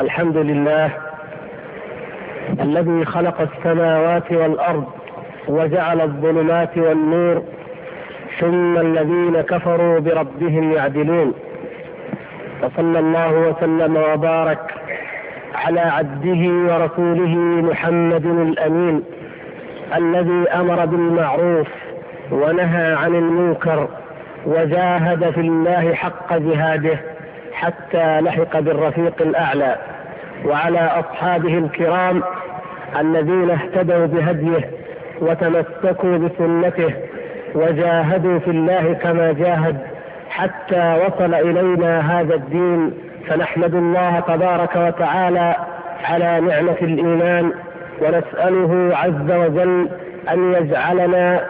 الحمد لله الذي خلق السماوات والأرض وجعل الظلمات والنور ثم الذين كفروا بربهم يعدلون. وصلى الله وسلم وبارك على عبده ورسوله محمد الأمين الذي أمر بالمعروف ونهى عن المنكر وجاهد في الله حق جهاده حتى لحق بالرفيق الأعلى وعلى أصحابه الكرام الذين اهتدوا بهديه وتمسكوا بسنته وجاهدوا في الله كما جاهد حتى وصل إلينا هذا الدين فنحمد الله تبارك وتعالى على نعمة الإيمان ونسأله عز وجل أن يجعلنا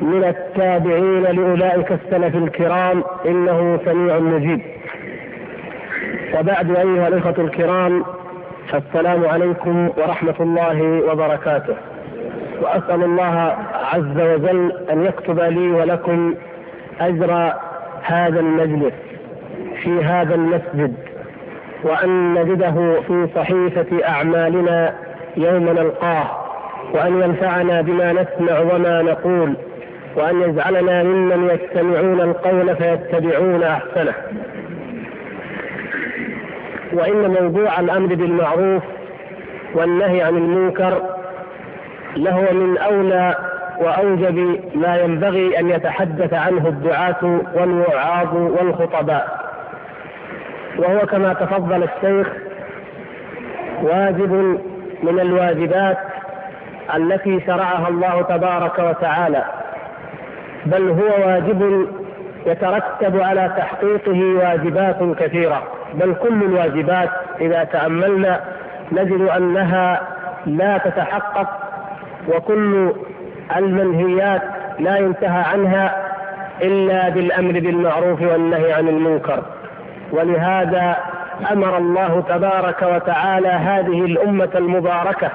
من التابعين لأولئك السلف الكرام إنه سميع مجيب. وبعد أيها الإخوة الكرام السلام عليكم ورحمة الله وبركاته. وأسأل الله عز وجل أن يكتب لي ولكم أجر هذا المجلس في هذا المسجد وأن نجده في صحيفة أعمالنا يوم نلقاه وأن ينفعنا بما نسمع وما نقول وأن يجعلنا ممن يستمعون القول فيتبعون أحسنه. وإن موضوع الأمر بالمعروف والنهي عن المنكر لهو من أولى وأوجب ما ينبغي أن يتحدث عنه الدعاة والوعاظ والخطباء. وهو كما تفضل الشيخ واجب من الواجبات التي شرعها الله تبارك وتعالى بل هو واجب يترتب على تحقيقه واجبات كثيرة بل كل الواجبات إذا تأملنا نجد أنها لا تتحقق وكل المنهيات لا ينتهى عنها إلا بالأمر بالمعروف والنهي عن المنكر. ولهذا أمر الله تبارك وتعالى هذه الأمة المباركة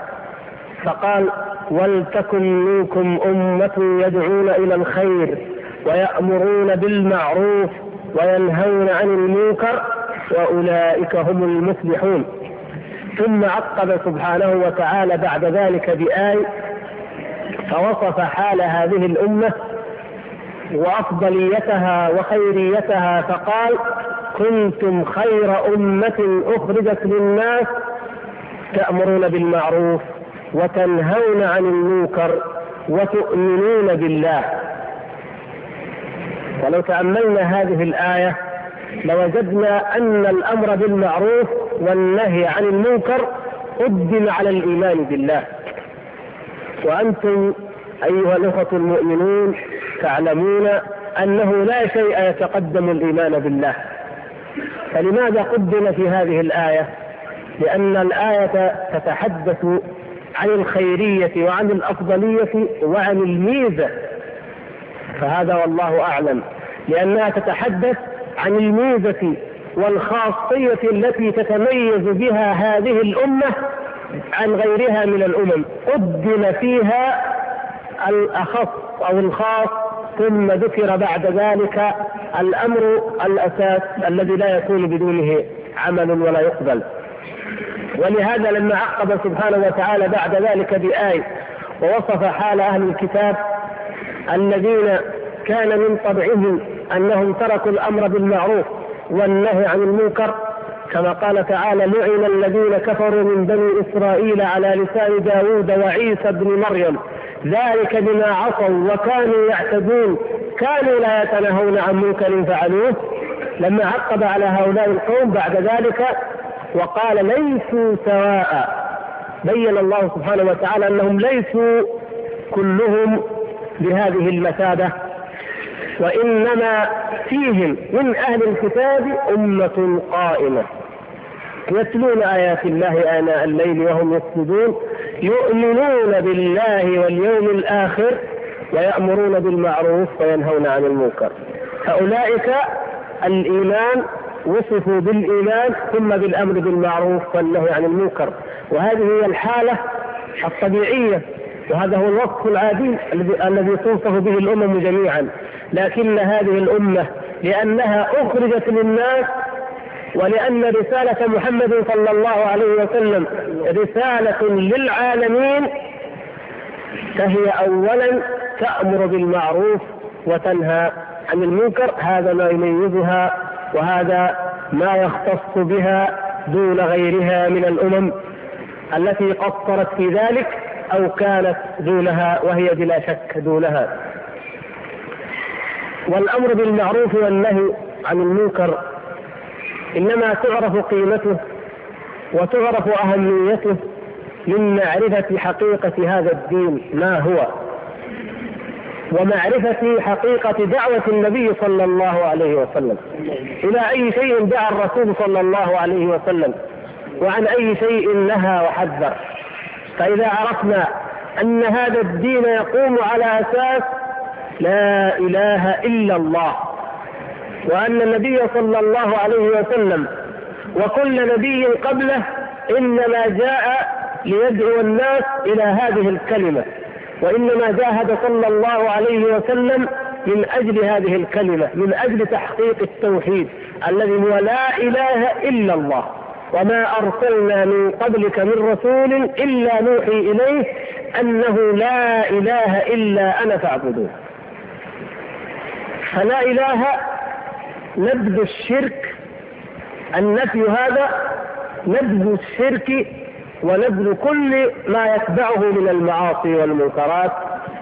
فقال ولتكن منكم أمة يدعون إلى الخير ويأمرون بالمعروف وينهون عن المنكر وأولئك هم المفلحون. ثم عقب سبحانه وتعالى بعد ذلك بآية فوصف حال هذه الأمة وأفضليتها وخيريتها فقال كنتم خير أمة أخرجت للناس تأمرون بالمعروف وتنهون عن المنكر وتؤمنون بالله. ولو تأملنا هذه الآية لوجدنا أن الأمر بالمعروف والنهي عن المنكر قدم على الإيمان بالله وأنتم أيها الأخوة المؤمنون تعلمون أنه لا شيء يتقدم الإيمان بالله فلماذا قدم في هذه الآية؟ لأن الآية تتحدث عن الخيرية وعن الأفضلية وعن الميزة فهذا والله أعلم لأنها تتحدث عن الميزة والخاصية التي تتميز بها هذه الأمة عن غيرها من الأمم قدم فيها الأخص أو الخاص ثم ذكر بعد ذلك الأمر الأساس الذي لا يكون بدونه عمل ولا يقبل. ولهذا لما عقب سبحانه وتعالى بعد ذلك بآية ووصف حال أهل الكتاب الذين كان من طبعهم أنهم تركوا الأمر بالمعروف والنهي عن المنكر كما قال تعالى لعن الذين كفروا من بني إسرائيل على لسان داود وعيسى بن مريم ذلك بما عصوا وكانوا يعتدون كانوا لا يتنهون عن منكر فعلوه. لما عقب على هؤلاء القوم بعد ذلك وقال ليسوا سواء. بين الله سبحانه وتعالى أنهم ليسوا كلهم بهذه المثابه وإنما فيهم من أهل الكتاب أمة قائمة. يتلون آيات الله آناء الليل وهم يسجدون يؤمنون بالله واليوم الآخر ويأمرون بالمعروف وينهون عن المنكر. فأولئك الإيمان وصفوا بالإيمان ثم بالأمر بالمعروف والنهي عن المنكر. وهذه هي الحالة الطبيعية وهذا هو الوصف العادي الذي توصف به الأمم جميعا. لكن هذه الأمة لأنها أخرجت للناس ولأن رسالة محمد صلى الله عليه وسلم رسالة للعالمين فهي أولا تأمر بالمعروف وتنهى عن المنكر. هذا ما يميزها وهذا ما يختص بها دون غيرها من الأمم التي قصرت في ذلك. أو كانت دونها وهي بلا شك دونها. والأمر بالمعروف والنهي عن المنكر إنما تعرف قيمته وتعرف أهميته من معرفة حقيقة هذا الدين ما هو. ومعرفة حقيقة دعوة النبي صلى الله عليه وسلم. إلى أي شيء دعا الرسول صلى الله عليه وسلم؟ وعن أي شيء نهى وحذر؟ فإذا عرفنا أن هذا الدين يقوم على أساس لا إله إلا الله وأن النبي صلى الله عليه وسلم وكل نبي قبله إنما جاء ليدعو الناس إلى هذه الكلمة وإنما جاهد صلى الله عليه وسلم من أجل هذه الكلمة من أجل تحقيق التوحيد الذي هو لا إله إلا الله. وما أرسلنا من قبلك من رسول إلا نوحي إليه أنه لا إله إلا أنا فاعبدوه. فلا إله نبذ الشرك النفي هذا نبذ الشرك ونبذ كل ما يتبعه من المعاصي والمنكرات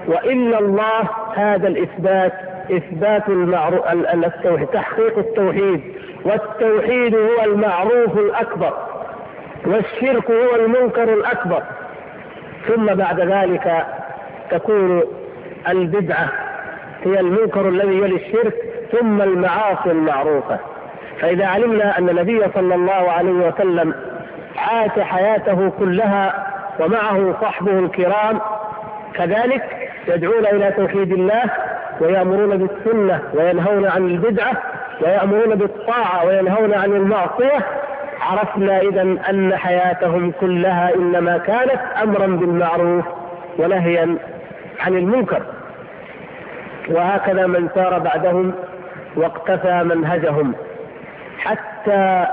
وإلا الله هذا الإثبات إثبات المعروف التوحيد تحقيق التوحيد. والتوحيد هو المعروف الأكبر. والشرك هو المنكر الأكبر. ثم بعد ذلك تكون البدعة هي المنكر الذي يلي الشرك ثم المعاصي المعروفة. فإذا علمنا أن النبي صلى الله عليه وسلم عاش حياته كلها ومعه صحبه الكرام كذلك يدعون إلى توحيد الله ويأمرون بالسنة وينهون عن البدعة ويأمرون بالطاعة وينهون عن المعصية. عرفنا إذا أن حياتهم كلها إنما كانت أمرا بالمعروف ونهيا عن المنكر. وهكذا من سار بعدهم واقتفى منهجهم حتى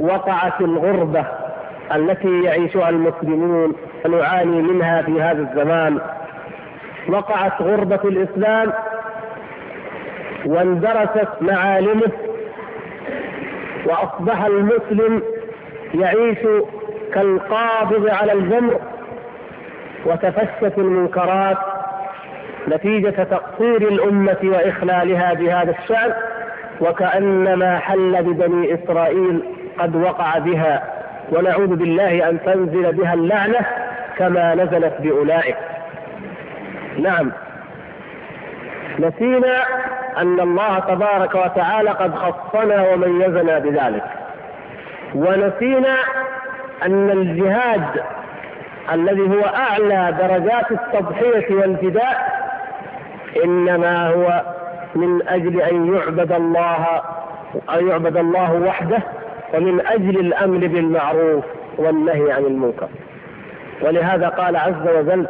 وقعت الغربة التي يعيشها المسلمون ونعاني منها في هذا الزمان. وقعت غربة الإسلام واندرست معالمه وأصبح المسلم يعيش كالقابض على الجمر وتفشت المنكرات نتيجة تقصير الأمة وإخلالها بهذا الشأن وكأنما حل ببني إسرائيل قد وقع بها. ونعوذ بالله أن تنزل بها اللعنة كما نزلت بأولئك. نعم. نسينا أن الله تبارك وتعالى قد خصنا وميزنا بذلك. ونسينا أن الجهاد الذي هو أعلى درجات التضحية والفداء إنما هو من أجل أن يعبد الله أن يعبد الله وحده ومن أجل الأمر بالمعروف والنهي عن المنكر. ولهذا قال عز وجل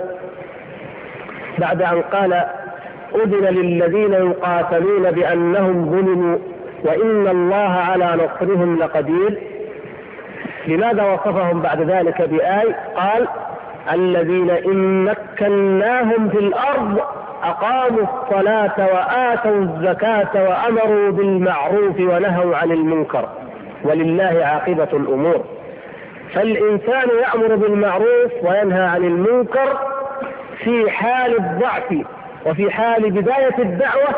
بعد أن قال أذن للذين يقاتلون بأنهم ظلموا وإن الله على نصرهم لقدير. لماذا وصفهم بعد ذلك بآي؟ قال الذين إن مكناهم في الأرض أقاموا الصلاة وآتوا الزكاة وأمروا بالمعروف ونهوا عن المنكر ولله عاقبة الأمور. فالإنسان يأمر بالمعروف وينهى عن المنكر في حال الضعف وفي حال بداية الدعوة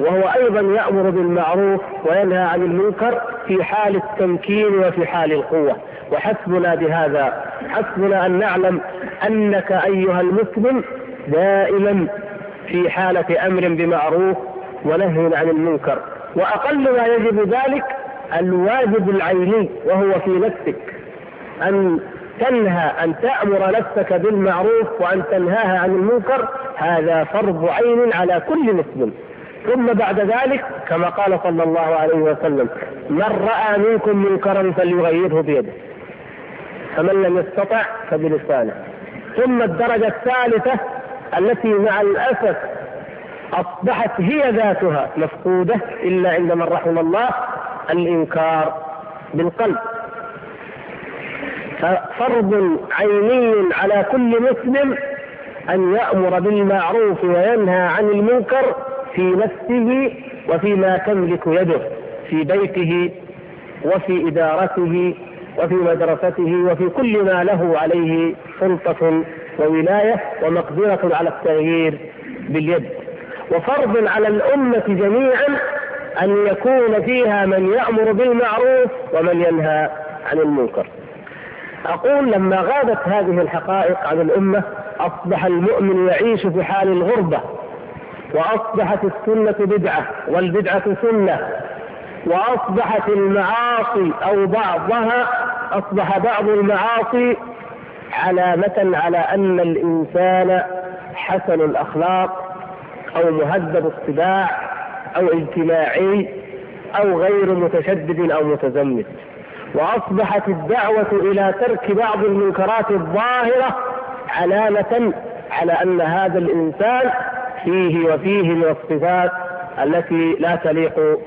وهو أيضا يأمر بالمعروف وينهى عن المنكر في حال التمكين وفي حال القوة. وحسبنا بهذا حسبنا أن نعلم أنك أيها المسلم دائما في حالة أمر بمعروف ونهي عن المنكر. وأقل ما يجب ذلك الواجب العيني وهو في نفسك أن تنهى أن تأمر نفسك بالمعروف وأن تنهاها عن المنكر هذا فرض عين على كل مسلم. ثم بعد ذلك كما قال صلى الله عليه وسلم من رأى منكم منكرا فليغيره بيده فمن لم يستطع فبلسانه. ثم الدرجة الثالثة التي مع الأسف أصبحت هي ذاتها مفقودة إلا عند من رحم الله الإنكار بالقلب. ففرض عيني على كل مسلم أن يأمر بالمعروف وينهى عن المنكر في نفسه وفيما تملك يده في بيته وفي إدارته وفي مدرسته وفي كل ما له عليه سلطة وولاية ومقدرة على التغيير باليد. وفرض على الأمة جميعا أن يكون فيها من يأمر بالمعروف ومن ينهى عن المنكر. أقول لما غابت هذه الحقائق عن الأمة أصبح المؤمن يعيش في حال الغربة وأصبحت السنة بدعة والبدعة سنة وأصبحت المعاصي أو بعضها أصبح بعض المعاصي علامة على أن الإنسان حسن الأخلاق أو مهذب الطباع أو اجتماعي أو غير متشدد أو متزمت. وأصبحت الدعوة إلى ترك بعض المنكرات الظاهرة علامة على أن هذا الإنسان فيه وفيه من الصفات التي لا تليق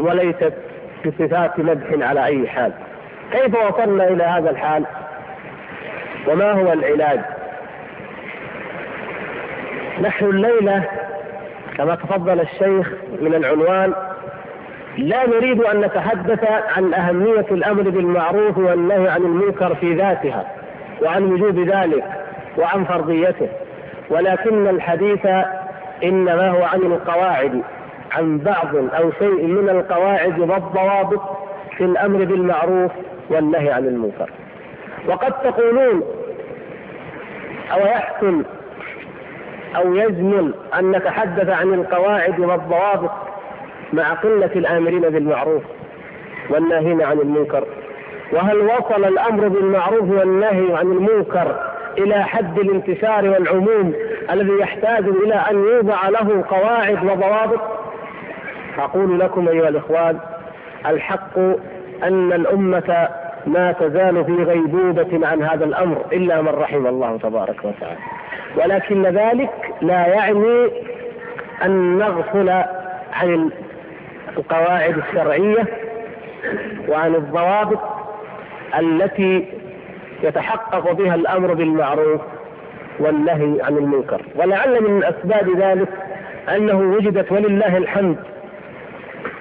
وليست بصفات مدح على أي حال. كيف وصلنا إلى هذا الحال؟ وما هو العلاج؟ نحن الليلة كما تفضل الشيخ من العنوان لا نريد أن نتحدث عن أهمية الأمر بالمعروف والنهي عن المنكر في ذاتها وعن وجوب ذلك وعن فرضيته. ولكن الحديث إنما هو عن القواعد عن بعض أو شيء من القواعد والضوابط في الأمر بالمعروف والنهي عن المنكر. وقد تقولون أو يحسن أو يجمل أن نتحدث عن القواعد والضوابط مع قلة الآمرين بالمعروف والناهين عن المنكر. وهل وصل الأمر بالمعروف والنهي عن المنكر إلى حد الانتشار والعموم الذي يحتاج إلى أن يوضع له قواعد وضوابط؟ أقول لكم أيها الإخوان الحق أن الأمة ما تزال في غيبوبة عن هذا الأمر إلا من رحم الله تبارك وتعالى. ولكن ذلك لا يعني أن نغفل عن القواعد الشرعية وعن الضوابط التي يتحقق بها الأمر بالمعروف والنهي عن المنكر. ولعل من أسباب ذلك أنه وجدت ولله الحمد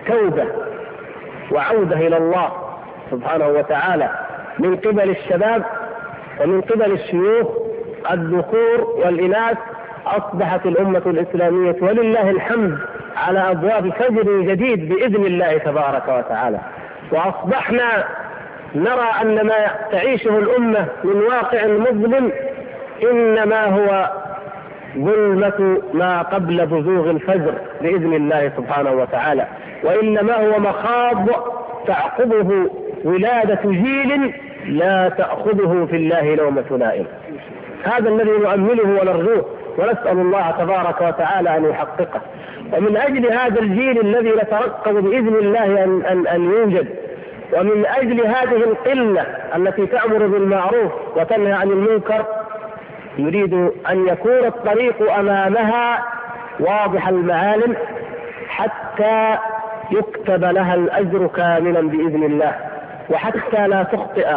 توبة وعودة إلى الله سبحانه وتعالى من قبل الشباب ومن قبل الشيوخ الذكور والإناث أصبحت الأمة الإسلامية ولله الحمد على أبواب فجر جديد بإذن الله تبارك وتعالى. وأصبحنا نرى أن ما تعيشه الأمة من واقع مظلم إنما هو ظلمة ما قبل بزوغ الفجر بإذن الله سبحانه وتعالى. وإنما هو مخاض تعقبه ولادة جيل لا تأخذه في الله لومة لائم هذا الذي نؤمله ونرجوه. ونسأل الله تبارك وتعالى أن يحققه. ومن أجل هذا الجيل الذي نترقب بإذن الله أن, أن, أن يوجد ومن أجل هذه القلة التي تأمر بالمعروف وتنهى عن المنكر يريد أن يكون الطريق أمامها واضح المعالم حتى يكتب لها الأجر كاملا بإذن الله. وحتى لا تخطئ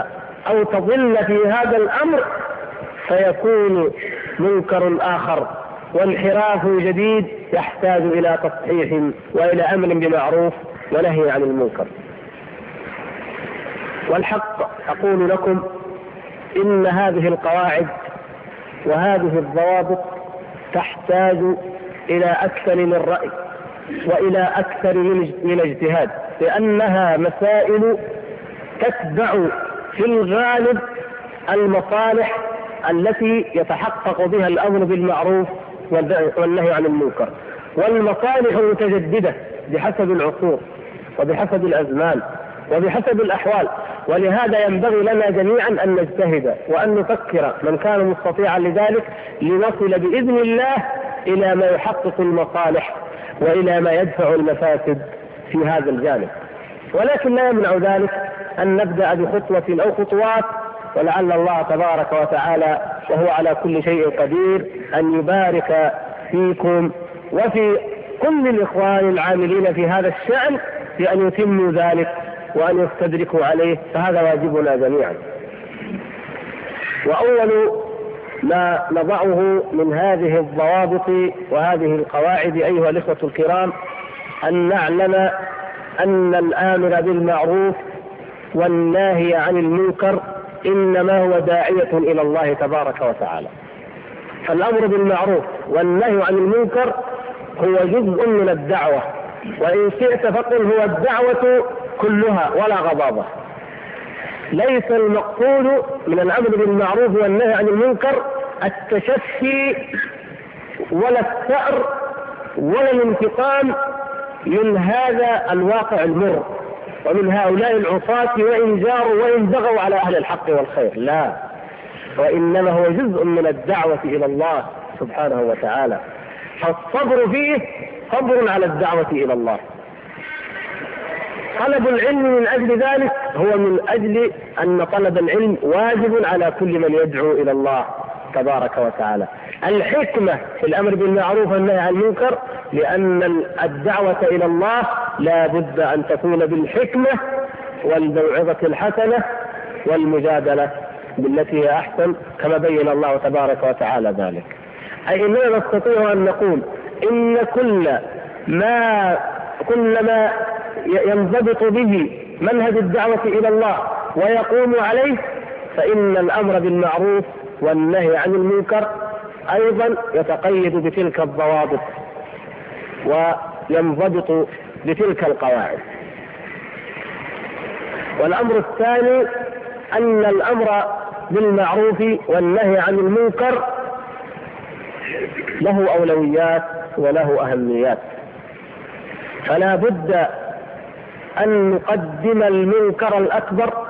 أو تضل في هذا الأمر فيكون منكر آخر وانحراف جديد يحتاج إلى تصحيح وإلى أمر بمعروف ونهي عن المنكر. والحق أقول لكم إن هذه القواعد وهذه الضوابط تحتاج إلى أكثر من رأي وإلى أكثر من اجتهاد لأنها مسائل تتبع في الغالب المصالح التي يتحقق بها الأمر بالمعروف والنهي عن المنكر. والمصالح المتجددة بحسب العصور وبحسب الأزمان وبحسب الأحوال. ولهذا ينبغي لنا جميعا أن نجتهد وأن نفكر من كان مستطيعا لذلك لنصل بإذن الله إلى ما يحقق المصالح وإلى ما يدفع المفاسد في هذا الجانب. ولكن لا يمنع ذلك أن نبدأ بخطوة أو خطوات ولعل الله تبارك وتعالى وهو على كل شيء قدير أن يبارك فيكم وفي كل الإخوان العاملين في هذا الشأن بأن يتموا ذلك وأن يستدركوا عليه فهذا واجبنا جميعا. وأول ما نضعه من هذه الضوابط وهذه القواعد أيها الإخوة الكرام أن نعلم أن الآمر بالمعروف والناهي عن المنكر إنما هو داعية إلى الله تبارك وتعالى. فالأمر بالمعروف والنهي عن المنكر هو جزء من الدعوة. وإن شئت فقل هو الدعوة كلها ولا غضاضة ليس المقصود من الأمر بالمعروف والنهي عن المنكر التشفي ولا الثأر ولا الانتقام من هذا الواقع المر. ومن هؤلاء العصاة وإن جاروا وإن بغوا على أهل الحق والخير. لا. وإنما هو جزء من الدعوة إلى الله سبحانه وتعالى. فالصبر فيه صبر على الدعوة إلى الله. طلب العلم من أجل ذلك هو من أجل أن طلب العلم واجب على كل من يدعو إلى الله تبارك وتعالى. الحكمة في الأمر بالمعروف والنهي عن المنكر لأن الدعوة إلى الله لا بد أن تكون بالحكمة والموعظة الحسنة والمجادلة بالتي هي أحسن كما بين الله تبارك وتعالى ذلك. أي إننا نستطيع أن نقول إن كل ما كل ما ينضبط به منهج الدعوة إلى الله ويقوم عليه فإن الأمر بالمعروف والنهي عن المنكر أيضا يتقيد بتلك الضوابط. وينضبط بتلك القواعد. والأمر الثاني أن الأمر بالمعروف والنهي عن المنكر له أولويات وله أهميات. فلا بد أن نقدم المنكر الأكبر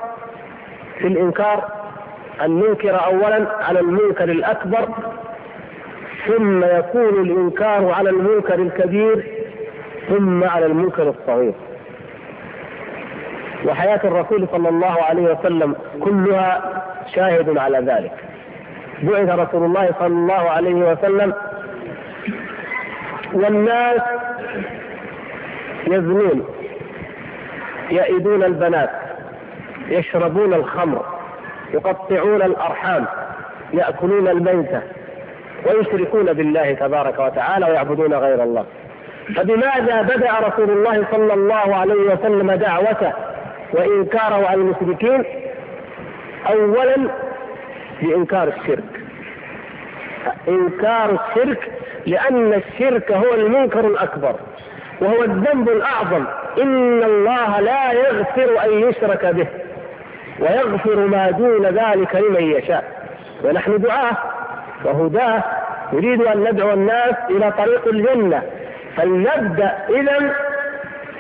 في الإنكار أن ننكر أولا على المنكر الأكبر ثم يكون الإنكار على المنكر الكبير ثم على المنكر الصغير. وحياة الرسول صلى الله عليه وسلم كلها شاهد على ذلك. بعث رسول الله صلى الله عليه وسلم والناس يزنون يئدون البنات يشربون الخمر يقطعون الأرحام يأكلون الميتة ويشركون بالله تبارك وتعالى ويعبدون غير الله. فبماذا بدأ رسول الله صلى الله عليه وسلم دعوته وإنكاره على المشركين؟ اولا بإنكار الشرك. إنكار الشرك لأن الشرك هو المنكر الأكبر وهو الذنب الأعظم. إن الله لا يغفر أن يشرك به ويغفر ما دون ذلك لمن يشاء. ونحن دعاة وهداه نريد أن ندعو الناس إلى طريق الجنة. فلنبدأ إذا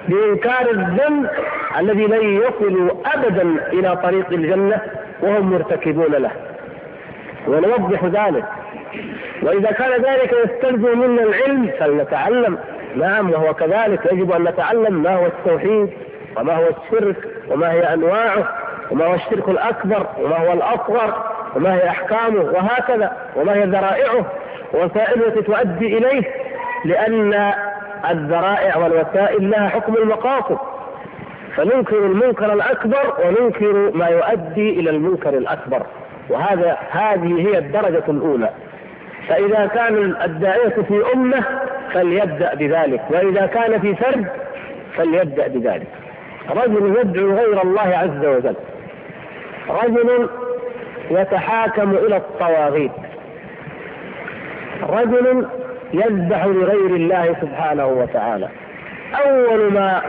بإنكار الذنب الذي لن يصلوا ابدا إلى طريق الجنة وهم مرتكبون له. ونوضح ذلك. وإذا كان ذلك يستلزم منا العلم فلنتعلم. نعم وهو كذلك. يجب أن نتعلم ما هو التوحيد وما هو الشرك وما هي أنواعه وما هو الشرك الأكبر وما هو الأصغر. وما هي أحكامه وهكذا وما هي ذرائعه. ووسائله التي تؤدي إليه لأن الذرائع والوسائل لها حكم المقاصد. فننكر المنكر الأكبر وننكر ما يؤدي إلى المنكر الأكبر. وهذا هذه هي الدرجة الأولى. فإذا كان الداعية في أمة فليبدأ بذلك وإذا كان في فرد فليبدأ بذلك. رجل يدعو غير الله عز وجل. رجل يتحاكم إلى الطواغيت. رجل يذبح لغير الله سبحانه وتعالى. أول ما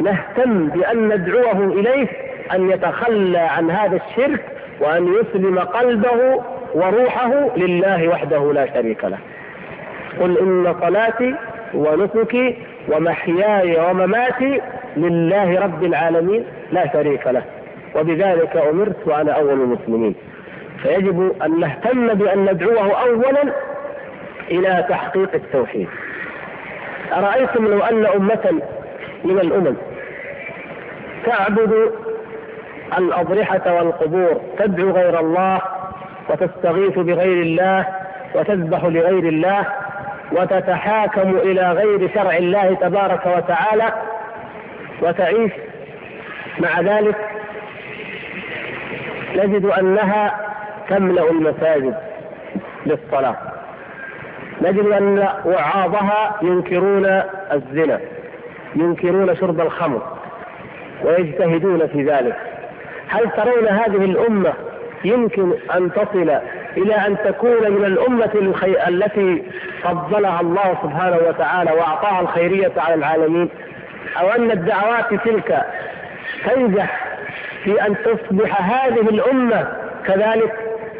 نهتم بأن ندعوه إليه أن يتخلى عن هذا الشرك وأن يسلم قلبه وروحه لله وحده لا شريك له. قل إن صلاتي ونسكي ومحياي ومماتي لله رب العالمين لا شريك له. وبذلك أمرت وأنا أول المسلمين. فيجب أن نهتم بأن ندعوه اولا إلى تحقيق التوحيد. أرأيتم لو أن أمة من الأمم تعبد الأضرحة والقبور تدعو غير الله وتستغيث بغير الله وتذبح لغير الله وتتحاكم إلى غير شرع الله تبارك وتعالى وتعيش مع ذلك نجد أنها تملأ المساجد للصلاة. نجد أن وعاظها ينكرون الزنا ينكرون شرب الخمر ويجتهدون في ذلك. هل ترون هذه الأمة يمكن أن تصل إلى أن تكون من الخي... التي فضلها الله سبحانه وتعالى وأعطاها الخيرية على العالمين؟ أو أن الدعوات تلك تنجح في أن تصبح هذه الأمة كذلك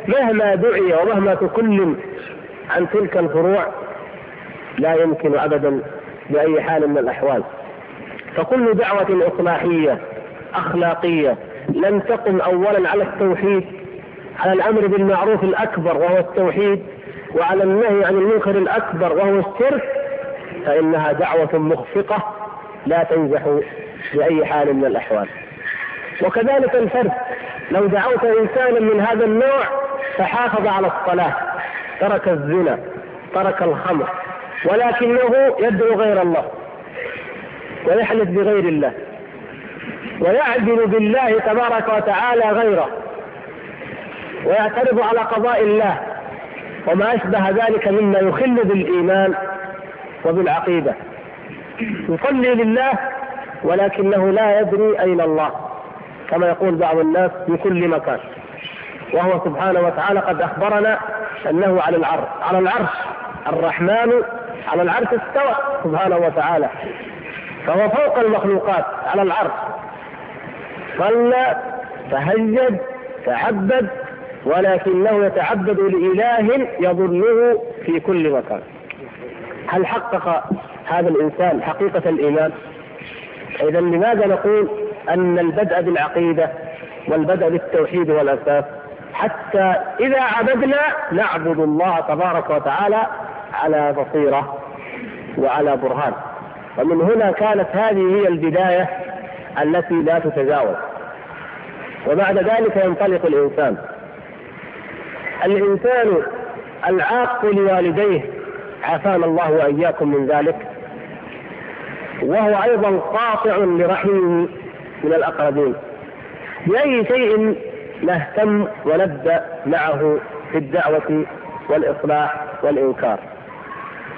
مهما دعي ومهما تكلم عن تلك الفروع لا يمكن أبدا بأي حال من الأحوال. فكل دعوة إصلاحية أخلاقية لم تقم أولا على التوحيد على الأمر بالمعروف الأكبر وهو التوحيد وعلى النهي عن المنكر الأكبر وهو الشرك فإنها دعوة مخفقة لا تنجح بأي حال من الأحوال. وكذلك الفرد. لو دعوت إنسانا من هذا النوع فحافظ على الصلاة. ترك الزنا ترك الخمر ولكنه يدعو غير الله ويحلف بغير الله ويعدل بالله تبارك وتعالى غيره ويعترض على قضاء الله. وما أشبه ذلك مما يخل بالإيمان وبالعقيدة. يصلي لله ولكنه لا يدري أين الله. كما يقول بعض الناس في كل مكان. وهو سبحانه وتعالى قد أخبرنا أنه على العرش على العرش الرحمن على العرش استوى سبحانه وتعالى. فهو فوق المخلوقات على العرش. صلى تهجد تعبد ولكنه يتعبد لإله يظنه في كل مكان. هل حقق هذا الإنسان حقيقة الإيمان؟ إذا لماذا نقول أن البدء بالعقيدة والبدء بالتوحيد هو الأساس حتى إذا عبدنا نعبد الله تبارك وتعالى على بصيرة وعلى برهان. ومن هنا كانت هذه هي البداية التي لا تتجاوز. وبعد ذلك ينطلق الإنسان. الإنسان العاق لوالديه عافانا الله وإياكم من ذلك. وهو أيضا قاطع لرحمه من الأقربين. بأي شيء نهتم ونبدأ معه في الدعوة والإصلاح والإنكار.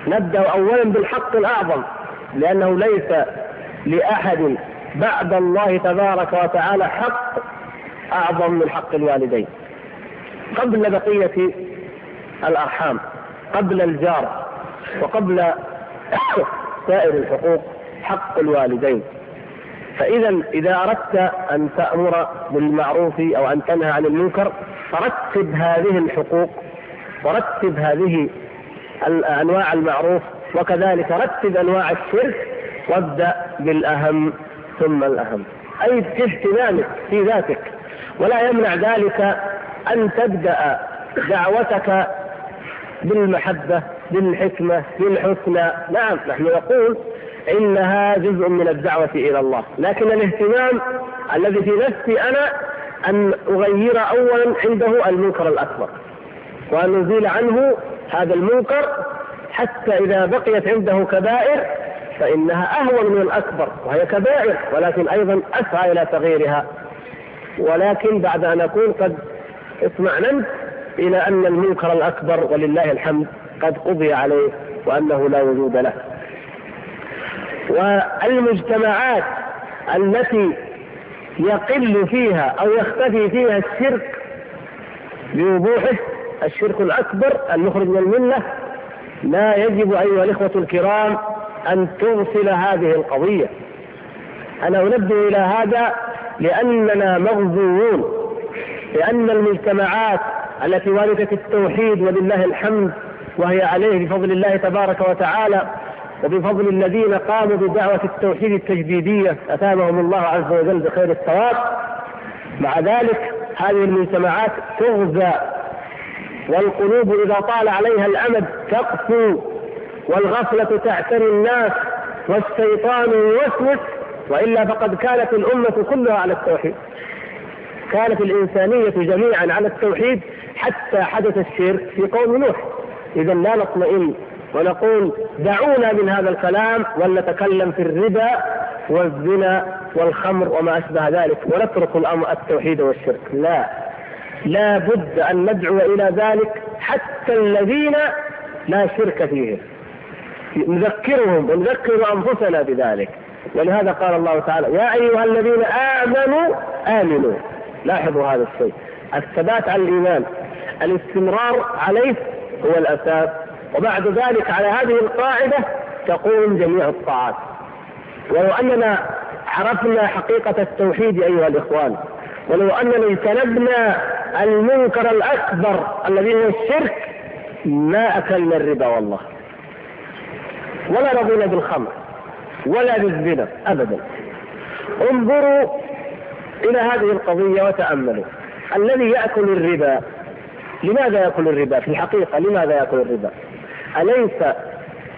نبدأ أولا بالحق الأعظم لأنه ليس لأحد بعد الله تبارك وتعالى حق أعظم من حق الوالدين. قبل بقية الأرحام قبل الجار وقبل سائر الحقوق حق الوالدين. فإذا إذا أردت أن تأمر بالمعروف أو أن تنهى عن المنكر فرتب هذه الحقوق ورتب هذه أنواع المعروف وكذلك رتب أنواع الشرك وابدأ بالأهم ثم الأهم. أي في اهتمامك في ذاتك. ولا يمنع ذلك أن تبدأ دعوتك بالمحبة بالحكمة بالحسنى. نعم نحن نقول إنها جزء من الدعوة إلى الله. لكن الاهتمام الذي في نفسي أنا أن أغير أولا عنده المنكر الأكبر وأن أزيل عنه هذا المنكر حتى إذا بقيت عنده كبائر فإنها أهون من الأكبر وهي كبائر ولكن أيضا أسعى إلى تغييرها. ولكن بعد أن أكون قد اطمأننت إلى أن المنكر الأكبر ولله الحمد قد قضي عليه وأنه لا وجود له. والمجتمعات التي يقل فيها أو يختفي فيها الشرك بوضوحه الشرك الأكبر المخرج من الملة لا يجب أيها الإخوة الكرام أن تغفل هذه القضية. أنا أنبه إلى هذا لأننا مغزوون لأن المجتمعات التي والدت التوحيد ولله الحمد وهي عليه بفضل الله تبارك وتعالى وبفضل الذين قاموا بدعوة التوحيد التجديدية أثابهم الله عز وجل بخير الثواب. مع ذلك هذه المجتمعات تغزى والقلوب إذا طال عليها الأمد تقسو والغفلة تعتري الناس والشيطان يوسوس وإلا فقد كانت الأمة كلها على التوحيد. كانت الإنسانية جميعا على التوحيد حتى حدث الشرك في قوم نوح. إذا لا نطمئن ونقول دعونا من هذا الكلام ولنتكلم في الربا والزنا والخمر وما أشبه ذلك ونترك الأمر التوحيد والشرك. لا. لا بد أن ندعو إلى ذلك حتى الذين لا شرك فيهم. نذكرهم ونذكر أنفسنا بذلك. ولهذا قال الله تعالى يا أيها الذين آمنوا آمنوا. لاحظوا هذا الشيء. الثبات على الإيمان الاستمرار عليه هو الأساس وبعد ذلك على هذه القاعدة تقوم جميع الطاعات. ولو أننا عرفنا حقيقة التوحيد أيها الإخوان ولو أننا اجتنبنا المنكر الأكبر الذي هو الشرك ما أكلنا الربا والله. ولا رضينا بالخمر ولا بالزنا أبدا. انظروا إلى هذه القضية وتأملوا. الذي يأكل الربا لماذا يأكل الربا؟ في الحقيقة لماذا يأكل الربا؟ أليس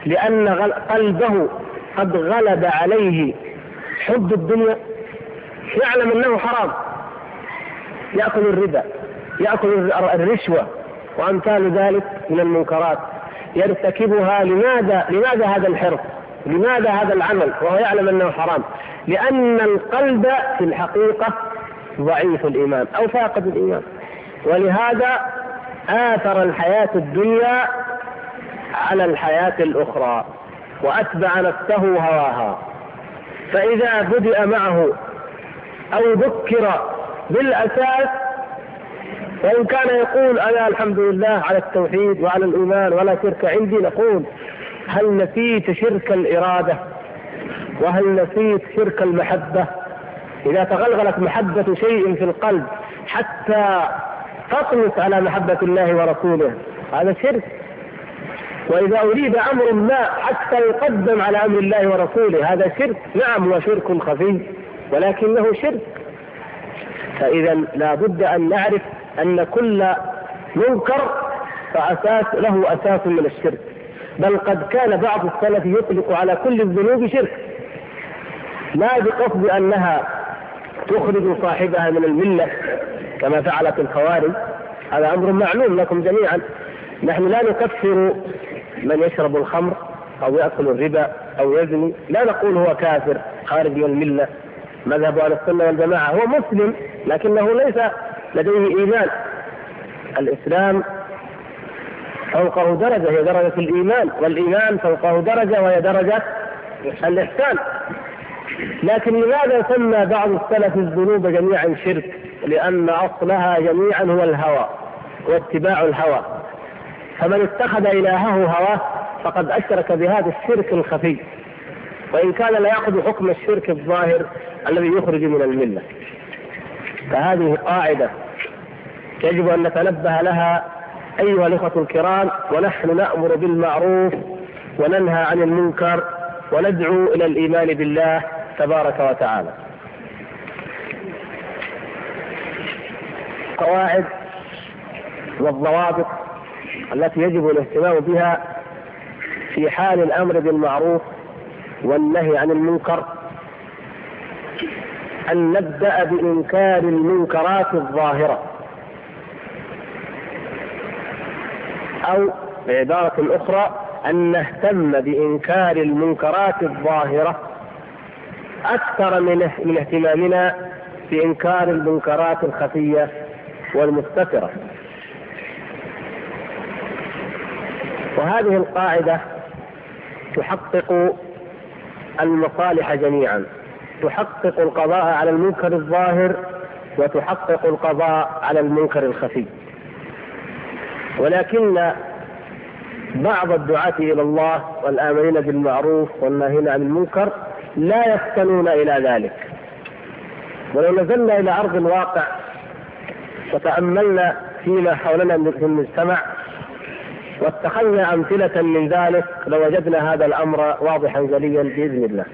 لأن قلبه قد غلب عليه حب الدنيا؟ يعلم أنه حرام. يأكل الربا يأكل الرشوة وأمثال ذلك من المنكرات. يرتكبها لماذا لماذا هذا الحرص؟ لماذا هذا العمل؟ وهو يعلم أنه حرام؟ لأن القلب في الحقيقة ضعيف الإيمان أو فاقد الإيمان. ولهذا آثر الحياة الدنيا على الحياة الأخرى وأتبع نفسه هواها. فإذا بدأ معه أو ذكر بالأساس وإن كان يقول أنا الحمد لله على التوحيد وعلى الإيمان ولا شرك عندي نقول هل نسيت شرك الإرادة؟ وهل نسيت شرك المحبة؟ إذا تغلغلت محبة شيء في القلب حتى تطمس على محبة الله ورسوله هذا شرك. وإذا أريد أمر ما حتى يقدم على أمر الله ورسوله هذا شرك. نعم هو شرك خفي ولكنه شرك. فإذا لا بد أن نعرف أن كل منكر فأساس له أساس من الشرك. بل قد كان بعض السلف يطلق على كل الذنوب شرك. لا بقصد أنها تخرج صاحبها من الملة كما فعلت الخوارج. هذا أمر معلوم لكم جميعا. نحن لا نكفر من يشرب الخمر أو يأكل الربا أو يزني لا نقول هو كافر خارج من الملة. مذهب أهل السنة والجماعة هو مسلم لكنه ليس لديه إيمان. الإسلام فوقه درجة هي درجة الإيمان والإيمان فوقه درجة وهي درجة الإحسان. لكن لماذا سمى بعض السلف الذنوب جميعا شرك؟ لأن أصلها جميعا هو الهوى واتباع الهوى. فمن اتخذ إلهه هواه فقد أشرك بهذا الشرك الخفي. وإن كان لا يأخذ حكم الشرك الظاهر الذي يخرج من الملة. فهذه قاعدة يجب أن نتنبه لها أيها الإخوة الكرام ونحن نأمر بالمعروف وننهى عن المنكر وندعو إلى الإيمان بالله تبارك وتعالى. القواعد والضوابط التي يجب الاهتمام بها في حال الأمر بالمعروف والنهي عن المنكر أن نبدأ بإنكار المنكرات الظاهرة أو بعبارة أخرى أن نهتم بإنكار المنكرات الظاهرة أكثر من من اهتمامنا بإنكار المنكرات الخفية والمستترة. وهذه القاعدة تحقق المصالح جميعا. تحقق القضاء على المنكر الظاهر وتحقق القضاء على المنكر الخفي. ولكن بعض الدعاة إلى الله والآمرين بالمعروف والناهين عن المنكر لا يفتنون إلى ذلك. ولو نزلنا إلى أرض الواقع وتأملنا فيما حولنا في المجتمع واتخذنا أمثلة من ذلك لوجدنا هذا الأمر واضحا جليا بإذن الله.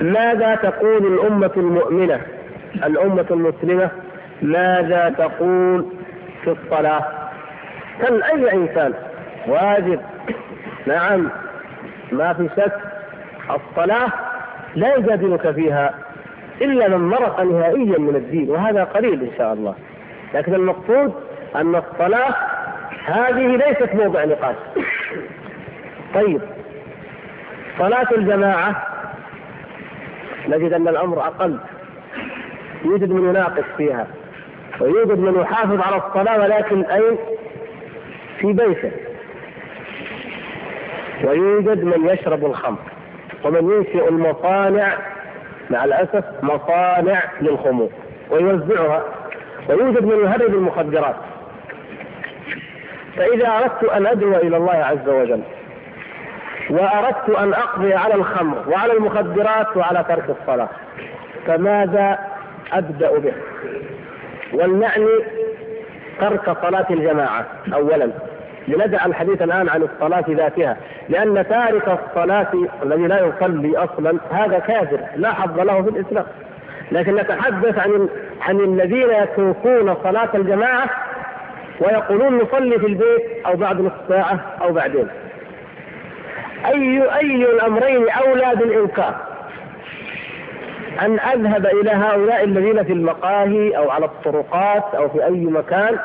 ماذا تقول الأمة المؤمنة الأمة المسلمة ماذا تقول في الصلاة؟ كان أي إنسان؟ واجب. نعم. ما في شك. الصلاة لا يجادلك فيها إلا من مرق نهائيا من الدين وهذا قليل إن شاء الله. لكن المقصود أن الصلاة هذه ليست موضع نقاش. طيب. صلاة الجماعة نجد أن الأمر أقل. يوجد من يناقش فيها ويوجد من يحافظ على الصلاة ولكن أين؟ في بيته. ويوجد من يشرب الخمر ومن ينشئ المصانع مع الأسف مصانع للخمور ويوزعها. ويوجد من يهرب المخدرات. فإذا أردت أن أدعو إلى الله عز وجل وأردت أن أقضي على الخمر وعلى المخدرات وعلى ترك الصلاة فماذا أبدأ به؟ ولنعني ترك صلاة الجماعة أولا لندع الحديث الآن عن الصلاة ذاتها لأن تارك الصلاة الذي لا يصلي أصلا هذا كافر لا حظ له في الإسلام. لكن نتحدث عن عن الذين يتركون صلاة الجماعة ويقولون نصلي في البيت أو بعد نصف ساعة أو بعدين. أي أي الأمرين أولى بالإنكار. أن أذهب إلى هؤلاء الذين في المقاهي أو على الطرقات أو في أي مكان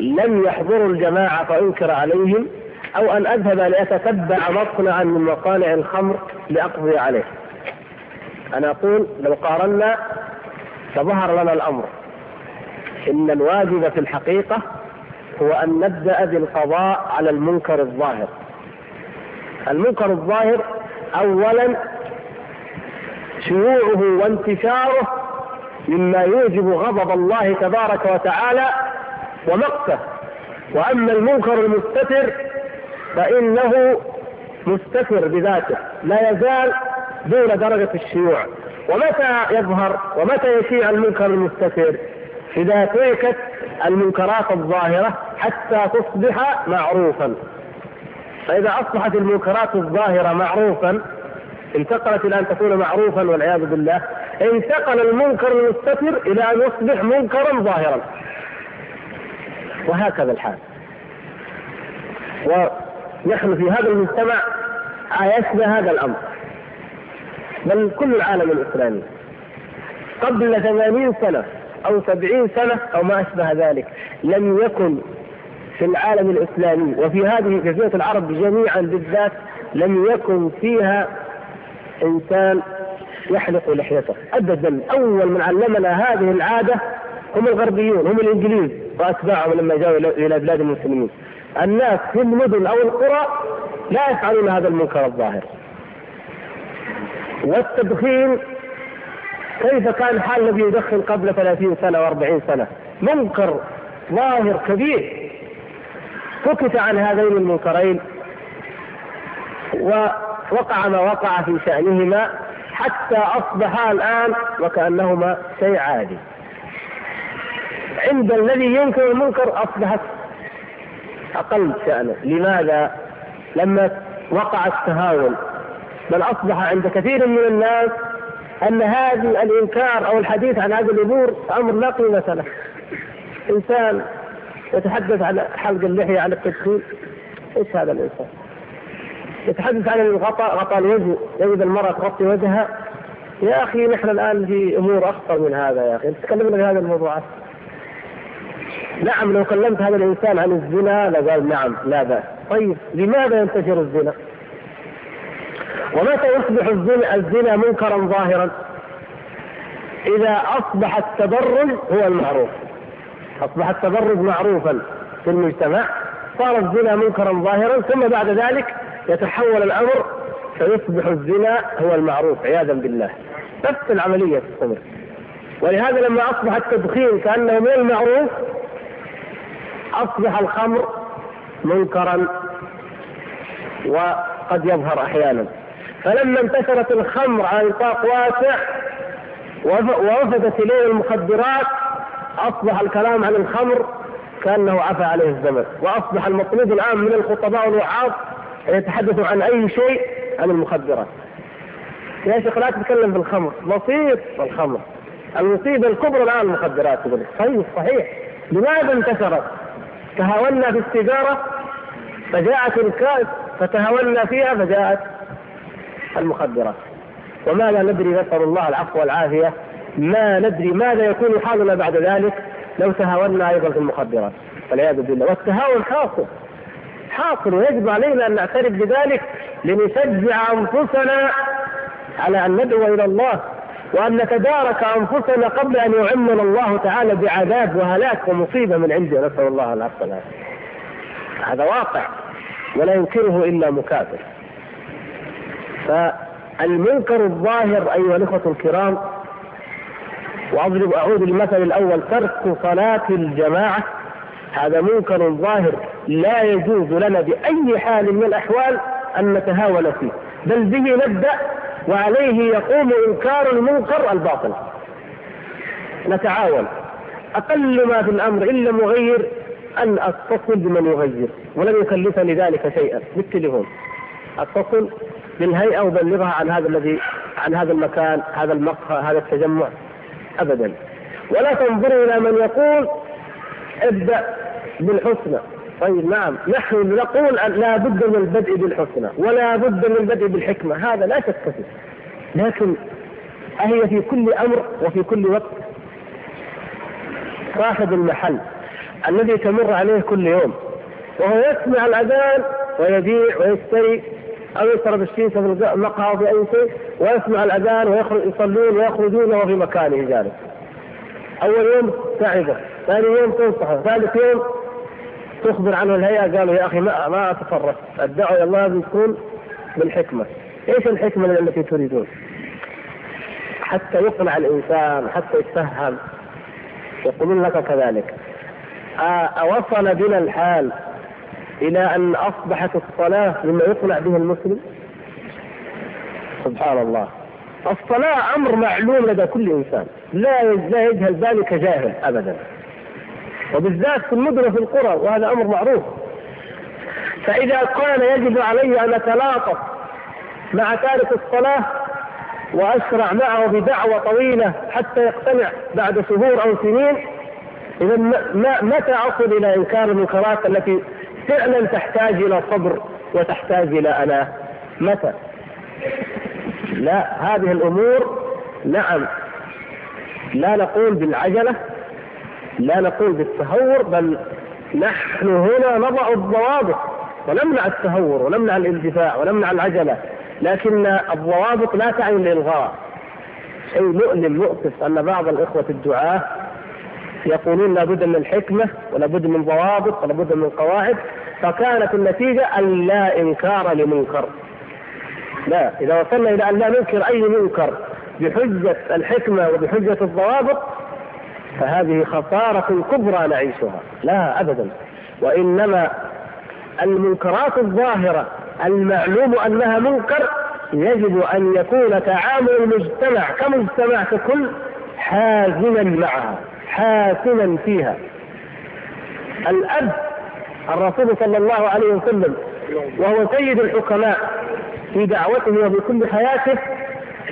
لم يحضروا الجماعة فأنكر عليهم أو أن أذهب لأتتبع مصنعا من مصانع الخمر لأقضي عليه. أنا أقول لو قارنا فظهر لنا الأمر. إن الواجب في الحقيقة هو أن نبدأ بالقضاء على المنكر الظاهر. المنكر الظاهر أولا شيوعه وانتشاره مما يوجب غضب الله تبارك وتعالى ومقته. وأما المنكر المستتر فإنه مستتر بذاته لا يزال دون درجة الشيوع. ومتى يظهر ومتى يشيع المنكر المستتر؟ إذا تركت المنكرات الظاهرة حتى تصبح معروفا. فإذا أصبحت المنكرات الظاهرة معروفا انتقلت إلى أن تكون معروفا والعياذ بالله انتقل المنكر المستتر إلى أن يصبح منكرا ظاهرا. وهكذا الحال. ونحن في هذا المجتمع عايشنا هذا الأمر. بل كل العالم الإسلامي. قبل ثمانين سنة أو سبعين سنة أو ما أشبه ذلك. لم يكن في العالم الإسلامي وفي هذه جزيرة العرب جميعا بالذات لم يكن فيها إنسان يحلق لحيته ابدا. أول من علمنا هذه العادة هم الغربيون هم الإنجليز وأتباعهم لما جاءوا إلى بلاد المسلمين. الناس في المدن أو القرى لا يفعلون هذا المنكر الظاهر. والتدخين كيف كان حال الذي يدخن قبل 30 سنة و40 سنة؟ منكر ظاهر كبير. سكت عن هذين المنكرين ووقع ما وقع في شأنهما حتى أصبحا الآن وكأنهما شيء عادي. عند الذي ينكر المنكر أصبحت أقل شأنه. لماذا؟ لما وقع التهاون. بل أصبح عند كثير من الناس أن هذه الإنكار أو الحديث عن هذه الأمور أمر لا قيمة له. إنسان يتحدث عن حلق اللحية عن التدخين إيش هذا الإنسان؟ يتحدث عن الغطاء غطاء الوجه يجد المرأة تغطي وجهها. يا أخي نحن الآن في أمور أخطر من هذا يا أخي. تكلمنا في هذه الموضوعات نعم لو كلمت هذا الإنسان عن الزنا لقال نعم لا بأس. طيب لماذا ينتشر الزنا؟ ومتى يصبح الزنا الزنا منكرا ظاهرا؟ إذا أصبح التبرج هو المعروف. أصبح التبرج معروفا في المجتمع صار الزنا منكرا ظاهرا ثم بعد ذلك يتحول الأمر فيصبح الزنا هو المعروف عياذا بالله. نفس العملية تستمر ولهذا لما أصبح التدخين كأنه من المعروف أصبح الخمر منكرا وقد يظهر أحيانا. فلما انتشرت الخمر على نطاق واسع ووفدت إليه المخدرات أصبح الكلام عن الخمر كأنه عفى عليه الزمن. وأصبح المطلوب الان من الخطباء والوعاظ أن يتحدثوا عن أي شيء عن المخدرات. يا شيخ لا تتكلم بالخمر بسيط الخمر. المصيبة الكبرى الآن المخدرات. يقول طيب صحيح. لماذا انتشرت؟ تهاونا في السيجارة فجاءت الكاس فتهاونا فيها فجاءت المخدرات. وما لا ندري نسأل الله العفو والعافية ما ندري ماذا يكون حالنا بعد ذلك لو تهاونا أيضا في المخدرات. والعياذ بالله. والتهاون حاصل حاصل ويجب علينا أن نعترف بذلك لنشجع أنفسنا على أن ندعو إلى الله وأن نتدارك أنفسنا قبل أن يعمنا الله تعالى بعذاب وهلاك ومصيبة من عنده. نسأل الله العفو هذا واقع ولا ينكره إلا مكافر. فالمنكر الظاهر أيها الإخوة الكرام وأضرب أعود المثل الأول ترك صلاة الجماعة هذا منكر ظاهر لا يجوز لنا بأي حال من الأحوال أن نتهاون فيه بل به نبدأ وعليه يقوم إنكار المنكر الباطل. نتعاون. أقل ما في الأمر إن لم أغير أن أتصل بمن يغير ولم يكلفني ذلك شيئا بالتليفون بالهيئة وبلغها عن هذا الذي عن هذا المكان هذا المقهى هذا التجمع. أبدا. ولا تنظروا إلى من يقول ابدأ بالحسنى. طيب نعم. نحن نقول لا بد من البدء بالحسنى ولا بد من البدء بالحكمة. هذا لا شك فيه لكن أهي في كل أمر وفي كل وقت. صاحب المحل الذي تمر عليه كل يوم وهو يسمع الأذان ويبيع ويشتري أو يشرب الشيشة في المقهى أو في أي شيء ويسمع الأذان ويخرج يصلون ويخرجون وهو في مكانه جالس أول يوم تعبه ثاني يوم تنصحه ثالث يوم تخبر عنه الهيئة قالوا يا أخي ما ما أتصرف. الدعوة إلى الله لازم تكون بالحكمة. إيش الحكمة التي تريدون؟ حتى يقنع الإنسان حتى يتفهم. يقولون لك كذلك. أوصل بنا الحال. إلى أن أصبحت الصلاة مما يقنع به المسلم؟ سبحان الله. الصلاة أمر معلوم لدى كل إنسان. لا لا يجهل ذلك جاهل أبدا. وبالذات في المدن وفي القرى وهذا أمر معروف. فإذا كان يجب علي أن أتلاطف مع تارك الصلاة واشرع معه بدعوة طويلة حتى يقتنع بعد شهور أو سنين اذا متى أصل إلى إنكار المنكرات التي فعلا تحتاج إلى صبر وتحتاج إلى اناه متى؟ لا هذه الأمور نعم لا نقول بالعجلة لا نقول بالتهور بل نحن هنا نضع الضوابط ونمنع التهور ونمنع الاندفاع ونمنع العجلة لكن الضوابط لا تعني الالغاء شيء مؤلم مؤسف أن بعض الإخوة الدعاة يقولون لابد من الحكمه ولابد من ضوابط ولابد من قواعد فكانت النتيجة أن لا إنكار لمنكر. لا إذا وصلنا إلى أن لا ننكر أي منكر بحجة الحكمة وبحجة الضوابط فهذه خسارة كبرى نعيشها. لا أبدا. وإنما المنكرات الظاهرة المعلوم أنها منكر يجب أن يكون تعامل المجتمع كمجتمع ككل حازما معها. حاسما فيها. الأب الرسول صلى الله عليه وسلم وهو سيد الحكماء في دعوته وبكل حياته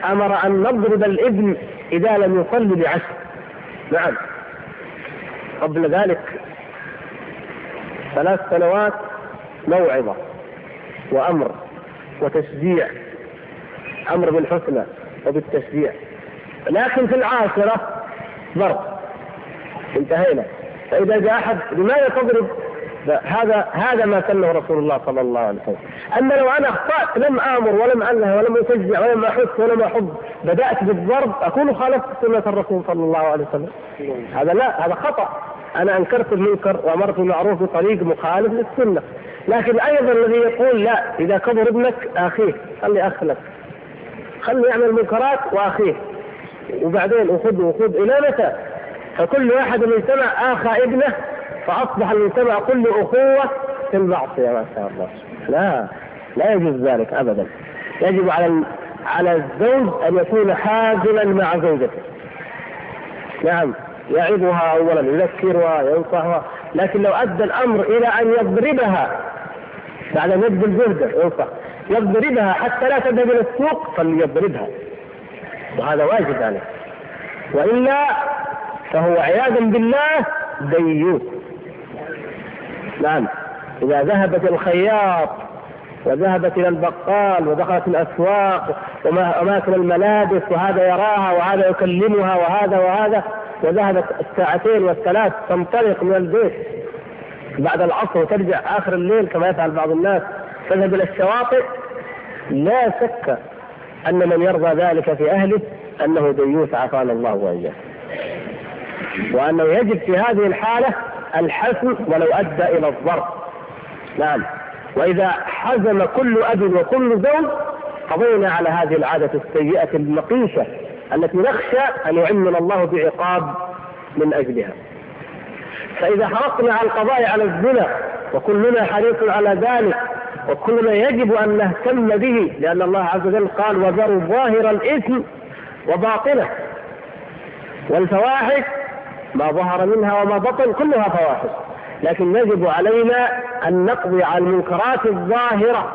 أمر أن نضرب الإبن إذا لم يصلي بعشر. نعم. قبل ذلك ثلاث سنوات موعظة وأمر وتشجيع أمر بالحسنى وبالتشجيع. لكن في العاشرة ضرب. انتهينا. فإذا جاء أحد لماذا تضرب؟ هذا هذا ما سنه رسول الله صلى الله عليه وسلم. أما لو أنا أخطأت لم آمر ولم انه ولم أشجع ولم أحث ولم احب بدأت بالضرب أكون خالفت سنة الرسول صلى الله عليه وسلم. هذا لا هذا خطأ. أنا أنكرت المنكر وأمرت بالمعروف بطريق مخالف للسنة. لكن أيضا الذي يقول لا إذا كبر ابنك أخيه خلي أخ لك. خلي يعمل منكرات وأخيه. وبعدين وخذ وخذ إلى متى؟ فكل واحد من سمع اخى ابنه فأصبح المجتمع كله أخوة في المعصية ما شاء الله. لا لا يجوز ذلك ابدا. يجب على على الزوج أن يكون حازما مع زوجته. نعم يعظها اولا يذكرها ينصحها. لكن لو أدى الأمر إلى أن يضربها بعد أن يبذل جهده ينصح. يضربها حتى لا تذهب إلى السوق فليضربها. وهذا واجب عليه. وإلا فهو عياذا بالله ديوث نعم. إذا ذهبت الخياط وذهبت إلى البقال ودخلت الأسواق وأماكن الملابس وهذا يراها وهذا يكلمها وهذا وهذا وذهبت الساعتين والثلاث تنطلق من البيت. بعد العصر وترجع آخر الليل كما يفعل بعض الناس تذهب إلى الشواطئ. لا شك أن من يرضى ذلك في أهله أنه ديوث عافانا الله وإياه. وأنه يجب في هذه الحالة الحسم ولو أدى إلى الضرب. نعم. وإذا حزم كل أب وكل زوج قضينا على هذه العادة السيئة المقيسة التي نخشى أن يعمنا الله بعقاب من أجلها. فإذا حرصنا على القضاء على الزنا وكلنا حريص على ذلك وكلنا يجب أن نهتم به لأن الله عز وجل قال وذروا ظاهر الإثم وباطنه. والفواحش ما ظهر منها وما بطن كلها فواحش. لكن يجب علينا أن نقضي على المنكرات الظاهرة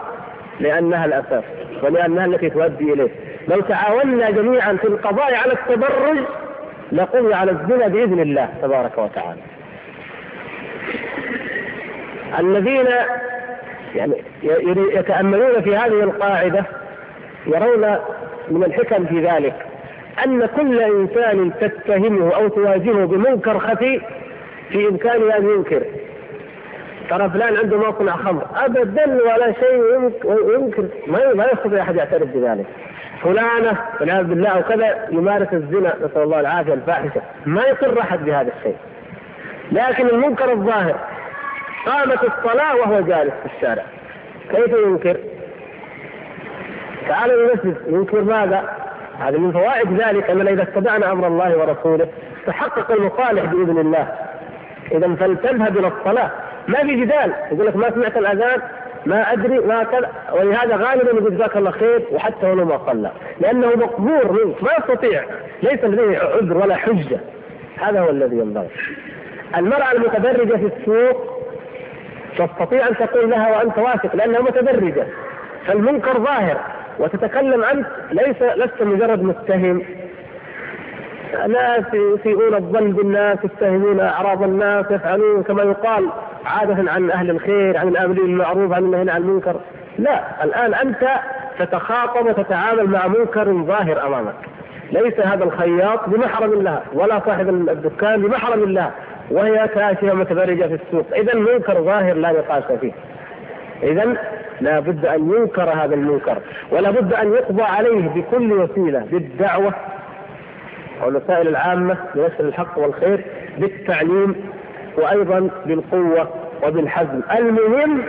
لأنها الأساس ولأنها التي تؤدي إليه. لو تعاوننا جميعا في القضاء على التبرج لقضي على الزنا بإذن الله تبارك وتعالى. الذين يعني يتأملون في هذه القاعدة يرون من الحكم في ذلك. أن كل إنسان تتهمه أو تواجهه بمنكر خفي في إمكانه أن ينكر. ترى فلان عنده مصنع خمر. أبدا ولا شيء ينكر ما ما يستطيع أحد يعترف بذلك. فلانة والعياذ بالله أو كذا يمارس الزنا نسأل الله العافية الفاحشة. ما يقر أحد بهذا الشيء. لكن المنكر الظاهر. قامت الصلاة وهو جالس في الشارع. كيف ينكر؟ تعال المسجد. ينكر ماذا؟ هذا من فوائد ذلك أننا إذا اتبعنا أمر الله ورسوله تحقق المصالح بإذن الله. إذا فلتذهب إلى الصلاة. ما في جدال. يقول لك ما سمعت الأذان ما أدري ما كذا. ولهذا غالبا يقول جزاك الله خير وحتى ولو ما صلى. لأنه مقبور منك ما يستطيع. ليس لديه عذر ولا حجة. هذا هو الذي ينبغي. المرأة المتبرجة في السوق تستطيع أن تقول لها وأنت واثق لأنها متبرجه فالمنكر ظاهر. وتتكلم أنت ليس لست مجرد متهم. ناس يسيئون الظن بالناس يتهمون أعراض الناس يفعلون كما يقال عادة عن أهل الخير عن الآمرين بالمعروف عن النهي عن المنكر. لا الآن أنت تتخاطب وتتعامل مع منكر ظاهر أمامك. ليس هذا الخياط بمحرم الله ولا صاحب الدكان بمحرم الله وهي كاشفه متبرجه في السوق. اذا منكر ظاهر لا نقاش فيه. اذا لا بد أن ينكر هذا المنكر ولا بد أن يقضى عليه بكل وسيلة بالدعوة والوسائل العامة لنشر الحق والخير بالتعليم وأيضا بالقوة وبالحزم المهم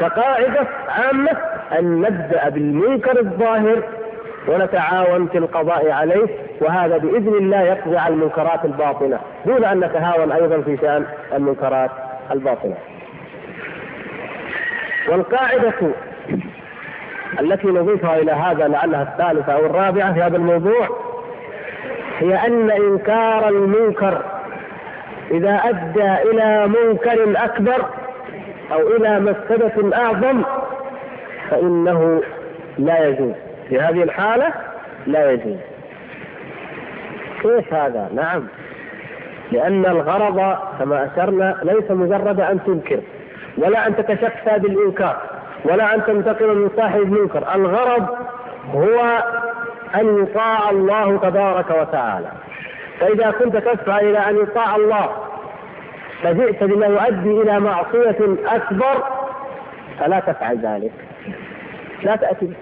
كقاعدة عامة أن نبدأ بالمنكر الظاهر ونتعاون في القضاء عليه وهذا بإذن الله يقضي على المنكرات الباطنة دون أن نتهاون أيضا في شأن المنكرات الباطنة. والقاعدة التي نضيفها إلى هذا لعلها الثالثة أو الرابعة في هذا الموضوع هي أن إنكار المنكر إذا أدى إلى منكر أكبر أو إلى مفسدة أعظم فإنه لا يجوز. في هذه الحالة لا يجوز. كيف هذا؟ نعم. لأن الغرض كما أشرنا ليس مجرد أن تنكر. ولا أن تتشفى بالإنكار ولا أن تنتقم من صاحب المنكر. الغرض هو أن يطاع الله تبارك وتعالى. فإذا كنت تسعى إلى أن يطاع الله فجئت بما يؤدي إلى معصية أكبر فلا تفعل ذلك. لا تأتي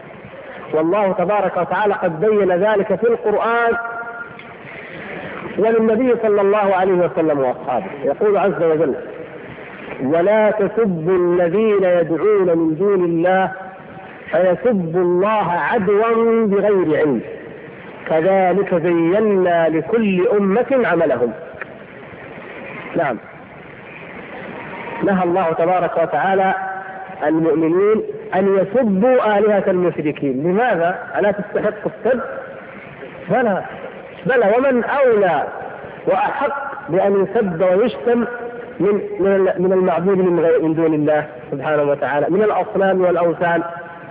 والله تبارك وتعالى قد بين ذلك في القرآن وللنبي صلى الله عليه وسلم وأصحابه. يقول عز وجل ولا تسبوا الذين يدعون من دون الله فيسبوا الله عدوا بغير علم. كذلك زينا لكل أمة عملهم. نعم. نهى الله تبارك وتعالى المؤمنين أن يسبوا آلهة المشركين. لماذا؟ ألا تستحق السب؟ بلى. بلى. ومن أولى وأحق بأن يسب ويشتم من من المعبود من من دون الله سبحانه وتعالى من الأصنام والأوثان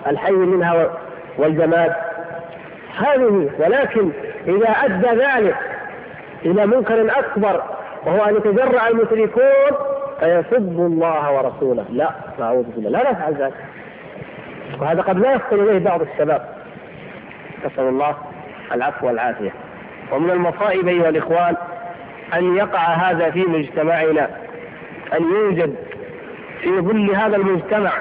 الحي منها والجماد. هذه ولكن إذا أدى ذلك إلى منكر أكبر وهو أن يتجرع المشركون فيسب الله ورسوله. لا نعوذ بالله. لا نفعل ذلك. وهذا قد لا يفصل إليه بعض الشباب. نسأل الله العفو والعافية. ومن المصائب أيها الإخوان أن يقع هذا في مجتمعنا أن يوجد في ظل هذا المجتمع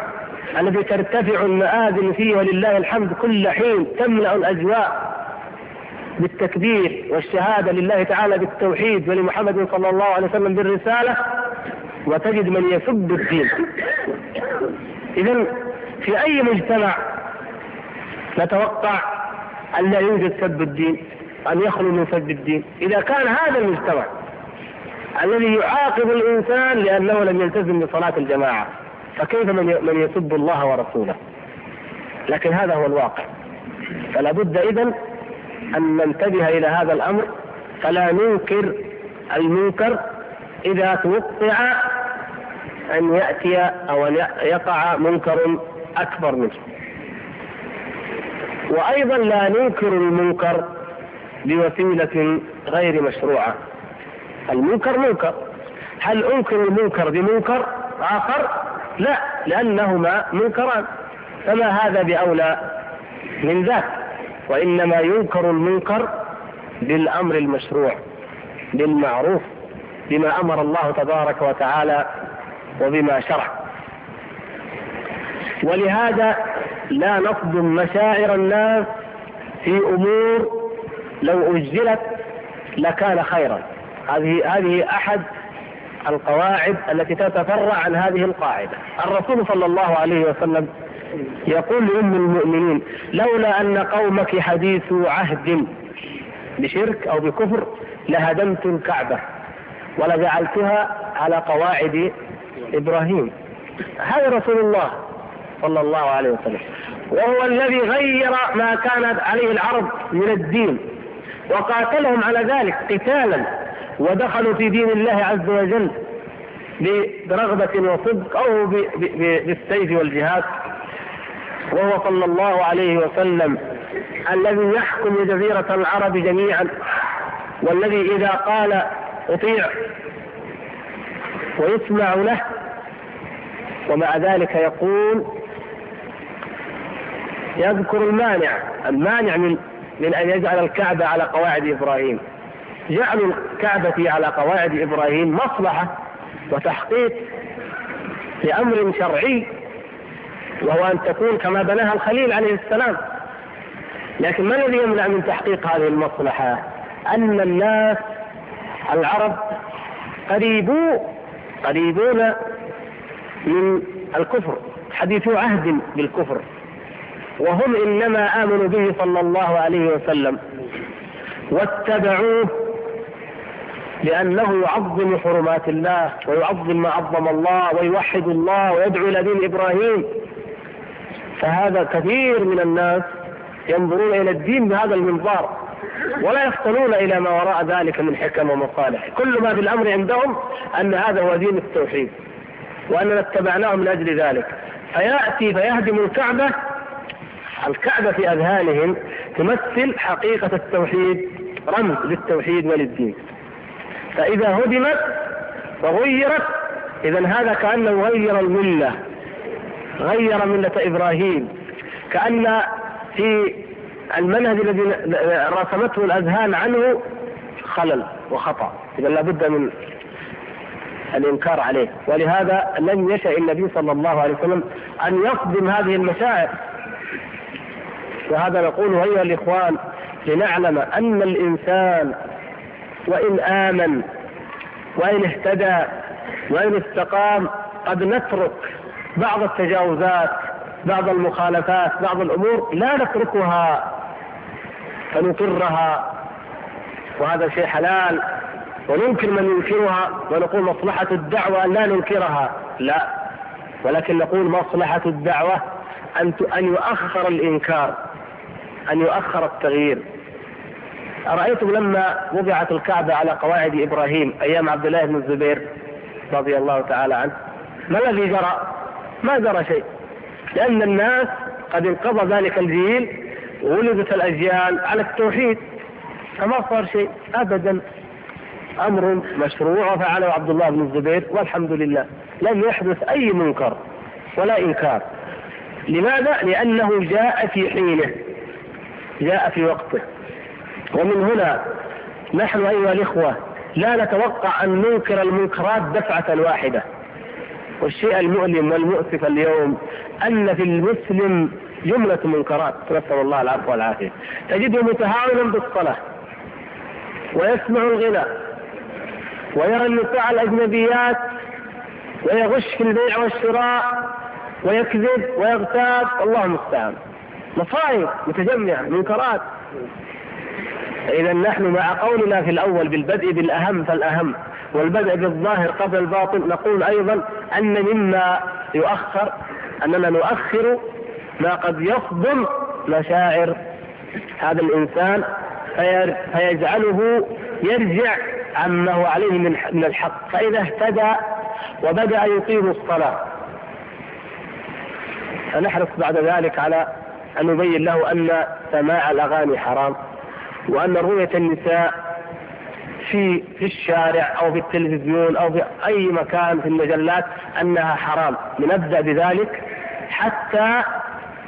الذي ترتفع المآذن فيه ولله الحمد كل حين تملأ الأجواء بالتكبير والشهادة لله تعالى بالتوحيد ولمحمد صلى الله عليه وسلم بالرسالة وتجد من يسب الدين. إذا في أي مجتمع نتوقع أن لا يوجد سب الدين أن يخلو من سب الدين؟ إذا كان هذا المجتمع الذي يعاقب الإنسان لأنه لم يلتزم بصلاة الجماعة. فكيف من من يسب الله ورسوله؟ لكن هذا هو الواقع. فلا بد إذن أن ننتبه إلى هذا الأمر. فلا ننكر المنكر إذا توقع أن يأتي أو أن يقع منكر أكبر منه. وأيضا لا ننكر المنكر بوسيلة غير مشروعة. المنكر منكر. هل أنكر المنكر بمنكر آخر؟ لا لأنهما منكران. فما هذا بأولى من ذاك؟ وإنما ينكر المنكر بالأمر المشروع بالمعروف بما أمر الله تبارك وتعالى وبما شرع. ولهذا لا نصدم مشاعر الناس في أمور لو اجلت لكان خيرا. هذه هذه أحد القواعد التي تتفرع عن هذه القاعدة. الرسول صلى الله عليه وسلم يقول لأم المؤمنين لولا أن قومك حديث عهد بشرك أو بكفر لهدمت الكعبه ولجعلتها على قواعد إبراهيم. هذا رسول الله صلى الله عليه وسلم. وهو الذي غير ما كانت عليه العرب من الدين وقاتلهم على ذلك قتالا ودخلوا في دين الله عز وجل برغبة وصدق أو بالسيف والجهاد. وهو صلى الله عليه وسلم الذي يحكم جزيرة العرب جميعا والذي إذا قال أطيع ويسمع له ومع ذلك يقول يذكر المانع المانع من من أن يجعل الكعبة على قواعد إبراهيم. جعل الكعبة على قواعد إبراهيم مصلحة وتحقيق لامر شرعي وهو أن تكون كما بناها الخليل عليه السلام لكن ما الذي يمنع من تحقيق هذه المصلحة؟ أن الناس العرب قريبو قريبون من الكفر حديثو عهد بالكفر وهم إنما آمنوا به صلى الله عليه وسلم واتبعوه لأنه يعظم حرمات الله ويعظم ما عظم الله ويوحد الله ويدعو إلى دين إبراهيم. فهذا كثير من الناس ينظرون إلى الدين بهذا المنظار ولا يفصلون إلى ما وراء ذلك من حكم ومصالح. كل ما في الأمر عندهم أن هذا هو دين التوحيد وأننا اتبعناه من أجل ذلك. فيأتي فيهدم الكعبة الكعبة في أذهانهم تمثل حقيقة التوحيد رمز للتوحيد وللدين. فإذا هدمت وغيرت إذا هذا كأنه غير الملة غير ملة إبراهيم. كأن في المنهج الذي رسمته الأذهان عنه خلل وخطأ. إذا لابد من الإنكار عليه. ولهذا لم يشأ النبي صلى الله عليه وسلم أن يصدم هذه المشاعر. وهذا نقول أيها الإخوان لنعلم أن الإنسان وإن آمن وإن اهتدى وإن استقام قد نترك بعض التجاوزات بعض المخالفات بعض الأمور لا نتركها فنقرها. وهذا شيء حلال وننكر من ينكرها ونقول مصلحة الدعوة لا ننكرها. لا ولكن نقول مصلحة الدعوة أن أن يؤخر الإنكار أن يؤخر التغيير. أرأيتم لما وضعت الكعبة على قواعد إبراهيم أيام عبد الله بن الزبير رضي الله تعالى عنه. ما الذي جرى؟ ما جرى شيء. لأن الناس قد انقضى ذلك الجيل وولدت الأجيال على التوحيد. فما صار شيء أبدا. أمر مشروع وفعله عبد الله بن الزبير والحمد لله. لم يحدث أي منكر ولا إنكار. لماذا؟ لأنه جاء في حينه. جاء في وقته. ومن هنا نحن أيها الإخوة لا نتوقع أن ننكر المنكرات دفعة واحدة. والشيء المؤلم والمؤسف اليوم أن في المسلم جملة منكرات نسأل الله العفو والعافية. تجده متهاونا بالصلاة ويسمع الغنى ويرى النساء الأجنبيات ويغش في البيع والشراء ويكذب ويغتاب الله المستعان. مصائب متجمعة منكرات. إذا نحن مع قولنا في الأول بالبدء بالأهم فالأهم والبدء بالظاهر قبل الباطن نقول أيضا أن مما يؤخر أننا نؤخر ما قد يصدم مشاعر. هذا الإنسان فيجعله يرجع عما هو عليه من الحق. فإذا اهتدى وبدأ يقيم الصلاة. فنحرص بعد ذلك على أن نبين له أن سماع الأغاني حرام. وأن رؤية النساء في في الشارع أو في التلفزيون أو في أي مكان في المجلات أنها حرام. نبدأ بذلك حتى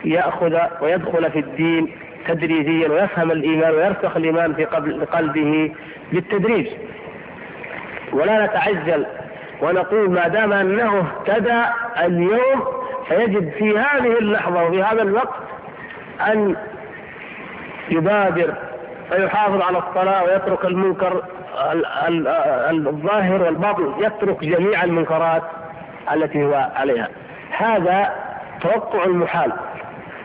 يأخذ ويدخل في الدين تدريجيا ويفهم الإيمان ويرسخ الإيمان في قلبه بالتدريج. ولا نتعجل ونقول ما دام أنه اهتدى اليوم فيجب في هذه اللحظة وفي هذا الوقت أن يبادر فيحافظ على الصلاة ويترك المنكر الظاهر والباطن يترك جميع المنكرات التي هو عليها. هذا توقع المحال.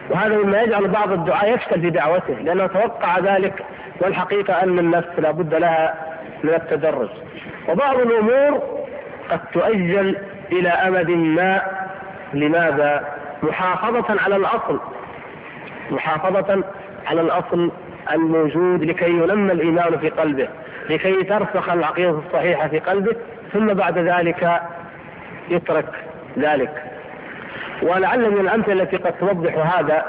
وهذا مما يجعل بعض الدعاء يفشل في دعوته لأنه توقع ذلك والحقيقة أن النفس لابد لها من التدرج. وبعض الأمور قد تؤجل إلى أمد ما لماذا؟ محافظة على الأصل. محافظة على الأصل الموجود لكي ينمى الإيمان في قلبه لكي ترسخ العقيدة الصحيحة في قلبه ثم بعد ذلك يترك ذلك. ولعل من الأمثلة التي قد توضح هذا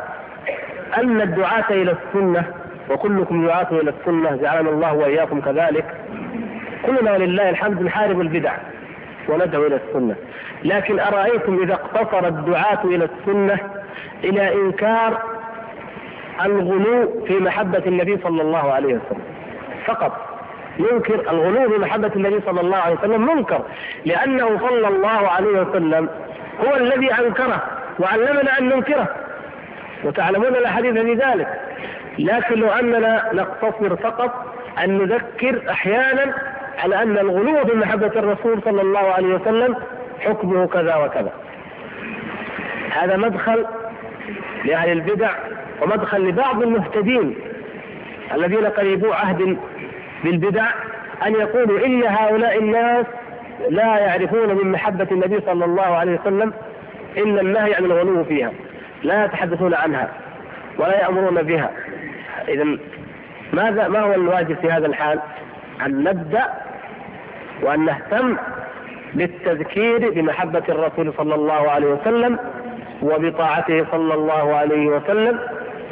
أن الدعاة إلى السنة وكلكم دعاة إلى السنة جعلنا الله وإياكم كذلك كلنا ولله الحمد نحارب البدع وندعو إلى السنة. لكن أرأيتم إذا اقتصر الدعاة إلى السنة إلى إنكار الغلو في محبة النبي صلى الله عليه وسلم. فقط. ينكر الغلو في محبة النبي صلى الله عليه وسلم منكر. لأنه صلى الله عليه وسلم هو الذي أنكره وعلمنا أن ننكره. وتعلمون الأحاديث في ذلك. لكن لو أننا نقتصر فقط أن نذكر أحيانا على أن الغلو في محبة الرسول صلى الله عليه وسلم حكمه كذا وكذا. هذا مدخل لأهل البدع ومدخل لبعض المهتدين الذين قريبوا عهد بالبدع أن يقولوا إن هؤلاء الناس لا يعرفون من محبة النبي صلى الله عليه وسلم إلا النهي عن الغلو فيها لا يتحدثون عنها ولا يأمرون بها إذا ماذا ما هو الواجب في هذا الحال؟ أن نبدأ وأن نهتم بالتذكير بمحبة الرسول صلى الله عليه وسلم وبطاعته صلى الله عليه وسلم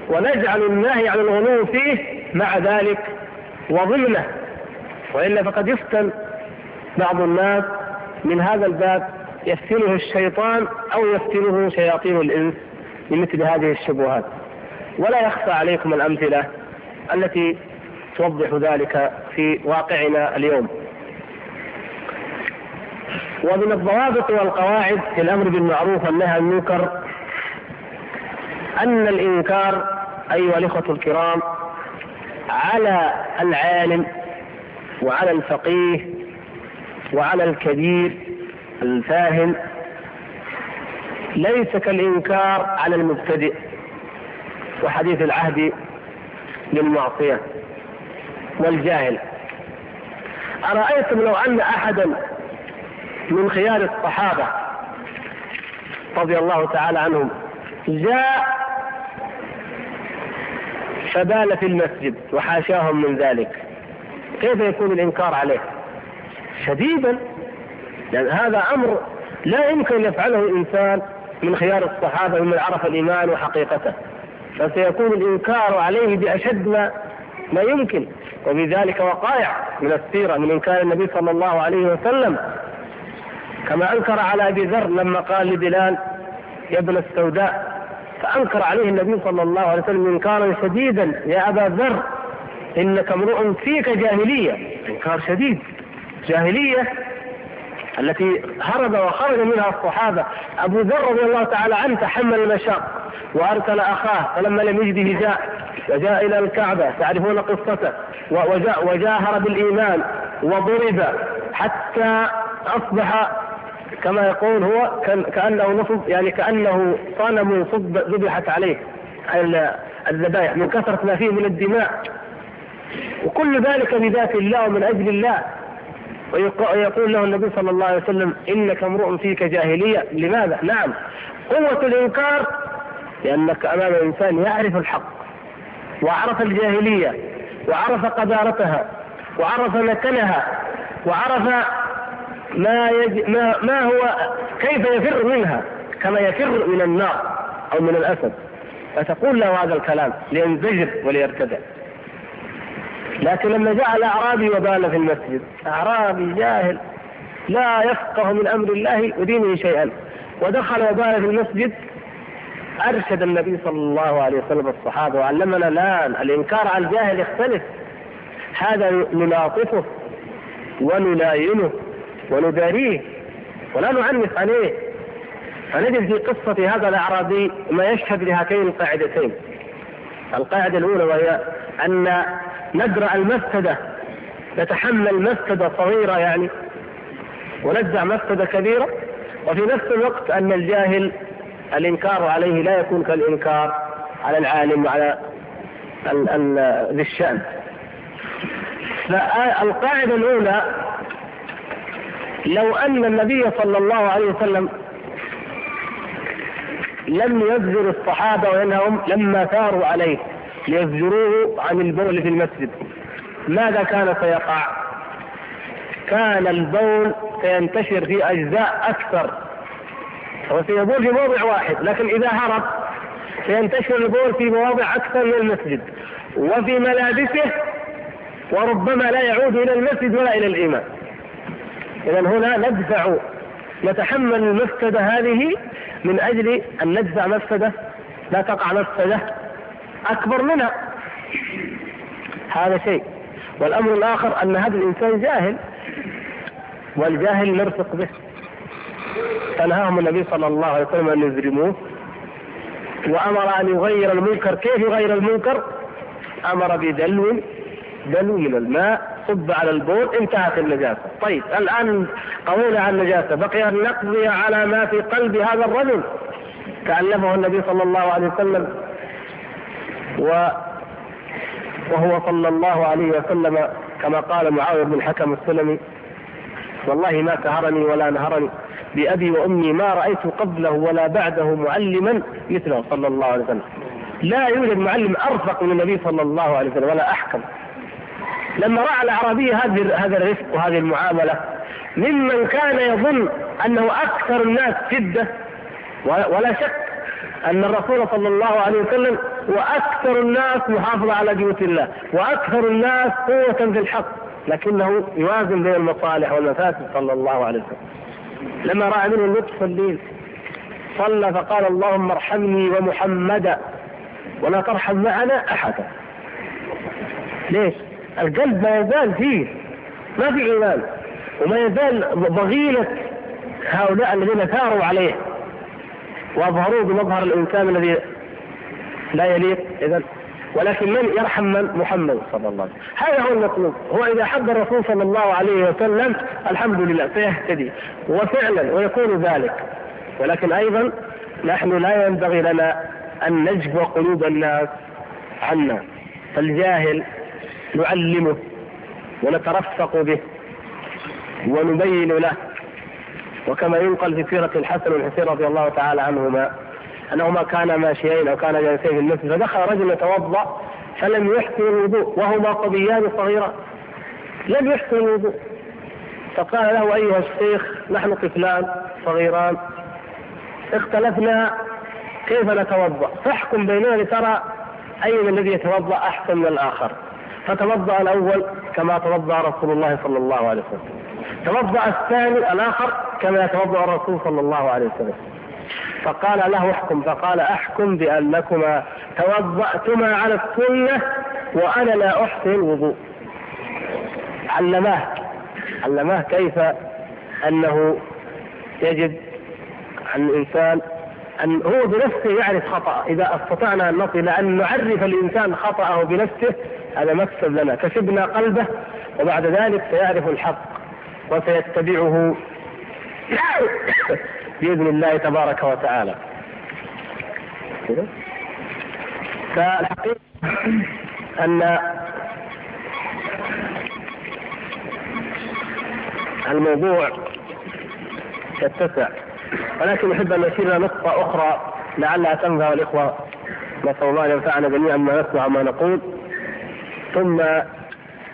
ونجعل النهي عن الغلو فيه مع ذلك وضمنه وإلا فقد يفتن بعض الناس من هذا الباب يفتنه الشيطان أو يفتنه شياطين الإنس بمثل هذه الشبهات. ولا يخفى عليكم الأمثلة التي توضح ذلك في واقعنا اليوم. ومن الضوابط والقواعد في الأمر بالمعروف والنهي عن المنكر أن الإنكار أيها الإخوة الكرام على العالم وعلى الفقيه وعلى الكبير الفاهم ليس كالإنكار على المبتدئ وحديث العهد للمعصية والجاهل. أرأيتم لو أن أحدا من خيار الصحابة رضي الله تعالى عنهم جاء فبال في المسجد وحاشاهم من ذلك. كيف يكون الإنكار عليه؟ شديدا. لأن هذا أمر لا يمكن يفعله الإنسان من خيار الصحابة ممن عرف الإيمان وحقيقته. فسيكون الإنكار عليه بأشد ما, ما يمكن. وبذلك وقائع من السيرة من إنكار النبي صلى الله عليه وسلم. كما أنكر على أبي ذر لما قال لبلال يا ابن السوداء فأنكر عليه النبي صلى الله عليه وسلم إنكارا شديدا. يا أبا ذر إنك امرؤ فيك جاهلية. إنكار شديد. جاهلية التي هرب وخرج منها الصحابة. أبو ذر رضي الله تعالى عنه تحمل المشاق وأرسل أخاه فلما لم يجده جاء وجاء إلى الكعبة. تعرفون قصته؟ وجاهر بالإيمان وضرب حتى أصبح كما يقول هو كأنه نصب يعني كأنه صنم صب ذبحت عليه الذبائح من كثرة ما فيه من الدماء. وكل ذلك بذات الله ومن أجل الله. ويقول له النبي صلى الله عليه وسلم إنك امرؤ فيك جاهلية. لماذا؟ نعم. قوة الإنكار لأنك أمام إنسان يعرف الحق وعرف الجاهلية وعرف قدارتها وعرف مكنها وعرف ما, يج... ما ما هو كيف يفر منها؟ كما يفر من النار أو من الأسد. فتقول له هذا الكلام لينزجر وليرتدع. لكن لما جاء الأعرابي وبال في المسجد أعرابي جاهل لا يفقه من أمر الله ودينه شيئا. ودخل وبال في المسجد أرشد النبي صلى الله عليه وسلم الصحابة وعلمنا الآن الإنكار على الجاهل يختلف. هذا نلاطفه ونلاينه ونداريه ولا نعنف عليه. فنجد في قصة هذا الأعرابي ما يشهد لهاتين القاعدتين. القاعدة الأولى وهي أن ندرع المفسدة نتحمل مفسدة صغيرة يعني ونجزع مفسدة كبيرة. وفي نفس الوقت أن الجاهل الإنكار عليه لا يكون كالإنكار على العالم وعلى ذي الشأن. فالقاعدة الأولى لو أن النبي صلى الله عليه وسلم لم يزجر الصحابة وإنهم لما ثاروا عليه ليزجروه عن البول في المسجد ماذا كان سيقع؟ كان البول سينتشر في أجزاء أكثر هو سيبول في موضع واحد لكن إذا هرب سينتشر البول في مواضع أكثر من المسجد وفي ملابسه وربما لا يعود إلى المسجد ولا إلى الإمام إذا هنا ندفع نتحمل المفسدة هذه من أجل أن ندفع مفسدة. لا تقع مفسدة أكبر منها. هذا شيء. والأمر الآخر أن هذا الإنسان جاهل والجاهل نرفق به. فنهاهم النبي صلى الله عليه وسلم أن يجرموه. وأمر أن يغير المنكر. كيف يغير المنكر؟ أمر بدلو دلو من الماء. صب على البول انتهت النجاسة. طيب الآن قضينا عن النجاسة بقي أن نقضي على ما في قلب هذا الرجل. كألفه النبي صلى الله عليه وسلم و وهو صلى الله عليه وسلم كما قال معاوية بن الحكم السلمي والله ما كهرني ولا نهرني. بأبي وأمي ما رأيت قبله ولا بعده معلما مثله صلى الله عليه وسلم. لا يوجد معلم أرفق من النبي صلى الله عليه وسلم ولا أحكم. لما رأى الأعرابي هذه هذا الرفق وهذه المعاملة ممن كان يظن أنه أكثر الناس شدة ولا شك أن الرسول صلى الله عليه وسلم وأكثر الناس محافظه على بيوت الله وأكثر الناس قوة في الحق لكنه يوازن بين المصالح والمفاسد صلى الله عليه وسلم لما رأى منه اللطف الليل صلى فقال اللهم ارحمني ومحمدا ولا ترحم معنا أحدا ليش؟ القلب ما يزال فيه. ما في إيمان. وما يزال ضغينة هؤلاء الذين ثاروا عليه. وأظهروه بمظهر الإنسان الذي لا يليق. اذا ولكن من يرحم من؟ محمد صلى الله عليه وسلم. هذا هو المطلوب. هو إذا حب الرسول صلى الله عليه وسلم الحمد لله سيهتدي. وفعلا ويكون ذلك. ولكن أيضا نحن لا ينبغي لنا أن نجبو قلوب الناس عنا. فالجاهل نعلمه ونترفق به ونبين له. وكما ينقل في سيرة الحسن والحسين رضي الله تعالى عنهما أنهما كانا ماشيين أو كانا جالسين في المسجد فدخل رجل يتوضأ فلم يحسن الوضوء وهما صبيان صغيران. لم يحسن الوضوء. فقال له أيها الشيخ نحن طفلان صغيران اختلفنا كيف نتوضأ؟ فاحكم بيننا لترى أي الذي يتوضأ أحسن من الآخر. فتوضأ الأول كما توضأ رسول الله صلى الله عليه وسلم. توضأ الثاني الآخر كما يتوضأ الرسول صلى الله عليه وسلم. فقال له احكم فقال احكم بأنكما توضأتما على السنة وأنا لا أحسن الوضوء. علماه علماه كيف أنه يجب عن الإنسان أن هو بنفسه يعرف خطأ. إذا استطعنا أن نصل أن نعرف الإنسان خطأه بنفسه هذا مكسب لنا. كسبنا قلبه وبعد ذلك سيعرف الحق وسيتبعه بإذن الله تبارك وتعالى. فالحقيقة أن الموضوع يتسع. ولكن أحب أن أشير نقطة أخرى لعلها تنفع الإخوة. نسأل الله أن ينفعنا جميعا ما نسمع ما نقول. ثم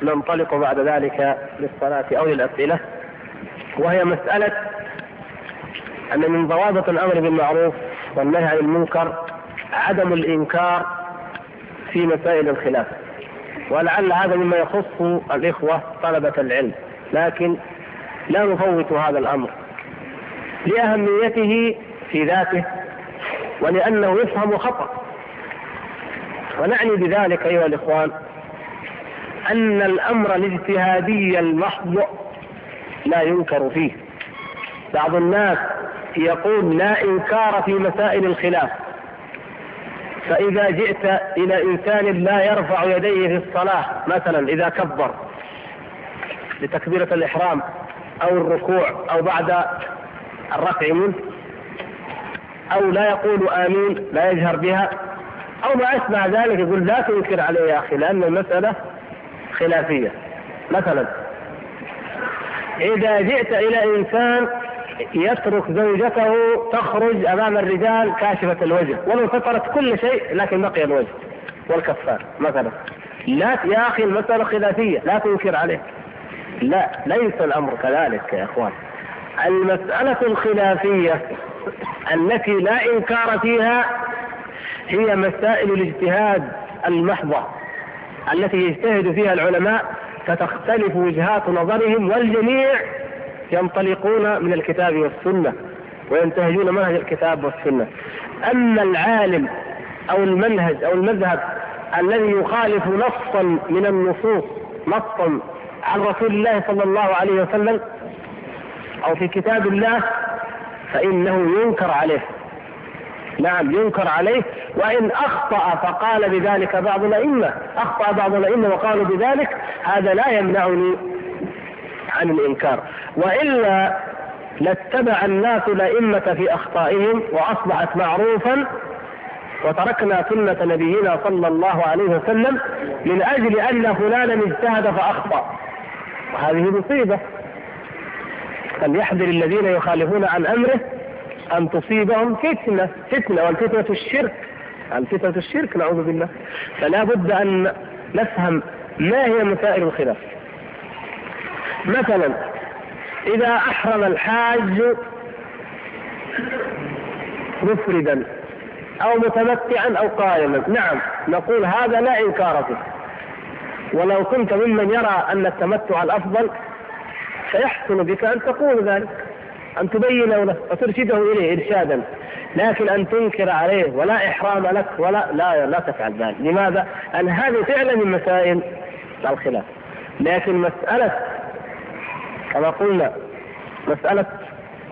ننطلق بعد ذلك للصلاة أو للأسئلة. وهي مسألة أن من ضوابط الأمر بالمعروف والنهي عن المنكر عدم الإنكار في مسائل الخلاف ولعل هذا مما يخص الإخوة طلبة العلم لكن لا نفوت هذا الأمر لأهميته في ذاته ولأنه يفهم خطأ. ونعني بذلك أيها الإخوان أن الأمر الاجتهادي المحض لا ينكر فيه. بعض الناس يقول لا إنكار في مسائل الخلاف. فإذا جئت إلى إنسان لا يرفع يديه في الصلاة مثلا إذا كبر لتكبيرة الإحرام أو الركوع أو بعد الرفع منه أو لا يقول آمين لا يجهر بها أو ما أشبه ذلك يقول لا تنكر عليه يا أخي لأن المسألة خلافية. مثلا إذا جئت إلى إنسان يترك زوجته تخرج أمام الرجال كاشفة الوجه ولو سترت كل شيء لكن بقي الوجه والكفار مثلا. لا يا أخي المسألة خلافية لا تنكر عليه. لا ليس الأمر كذلك يا إخوان. المسألة الخلافية التي لا إنكار فيها هي مسائل الاجتهاد المحضة. التي يجتهد فيها العلماء فتختلف وجهات نظرهم والجميع ينطلقون من الكتاب والسنة وينتهجون منهج الكتاب والسنة. أما العالم أو المنهج أو المذهب الذي يخالف نصا من النصوص نصا عن رسول الله صلى الله عليه وسلم أو في كتاب الله فإنه ينكر عليه. نعم ينكر عليه وإن أخطأ فقال بذلك بعض الأئمة. أخطأ بعض الأئمة وقالوا بذلك هذا لا يمنعني عن الإنكار. وإلا لاتبع الناس الأئمة في أخطائهم وأصبحت معروفا وتركنا سنة نبينا صلى الله عليه وسلم من أجل أن فلانا اجتهد فأخطأ. وهذه مصيبة. فليحذر الذين يخالفون عن أمره أن تصيبهم فتنة فتنة والفتنة الشرك. الفتنة الشرك نعوذ بالله. فلا بد أن نفهم ما هي مسائل الخلاف. مثلا إذا أحرم الحاج مفردا أو متمتعا أو قائما. نعم نقول هذا لا إنكار فيه. ولو كنت ممن يرى أن التمتع الأفضل فيحسن بك أن تقول ذلك. أن تبين له وترشده إليه إرشادا لكن أن تنكر عليه ولا إحرام لك ولا لا لا تفعل ذلك. لماذا؟ أن هذه فعلا من مسائل الخلاف. لكن مسألة كما قلنا مسألة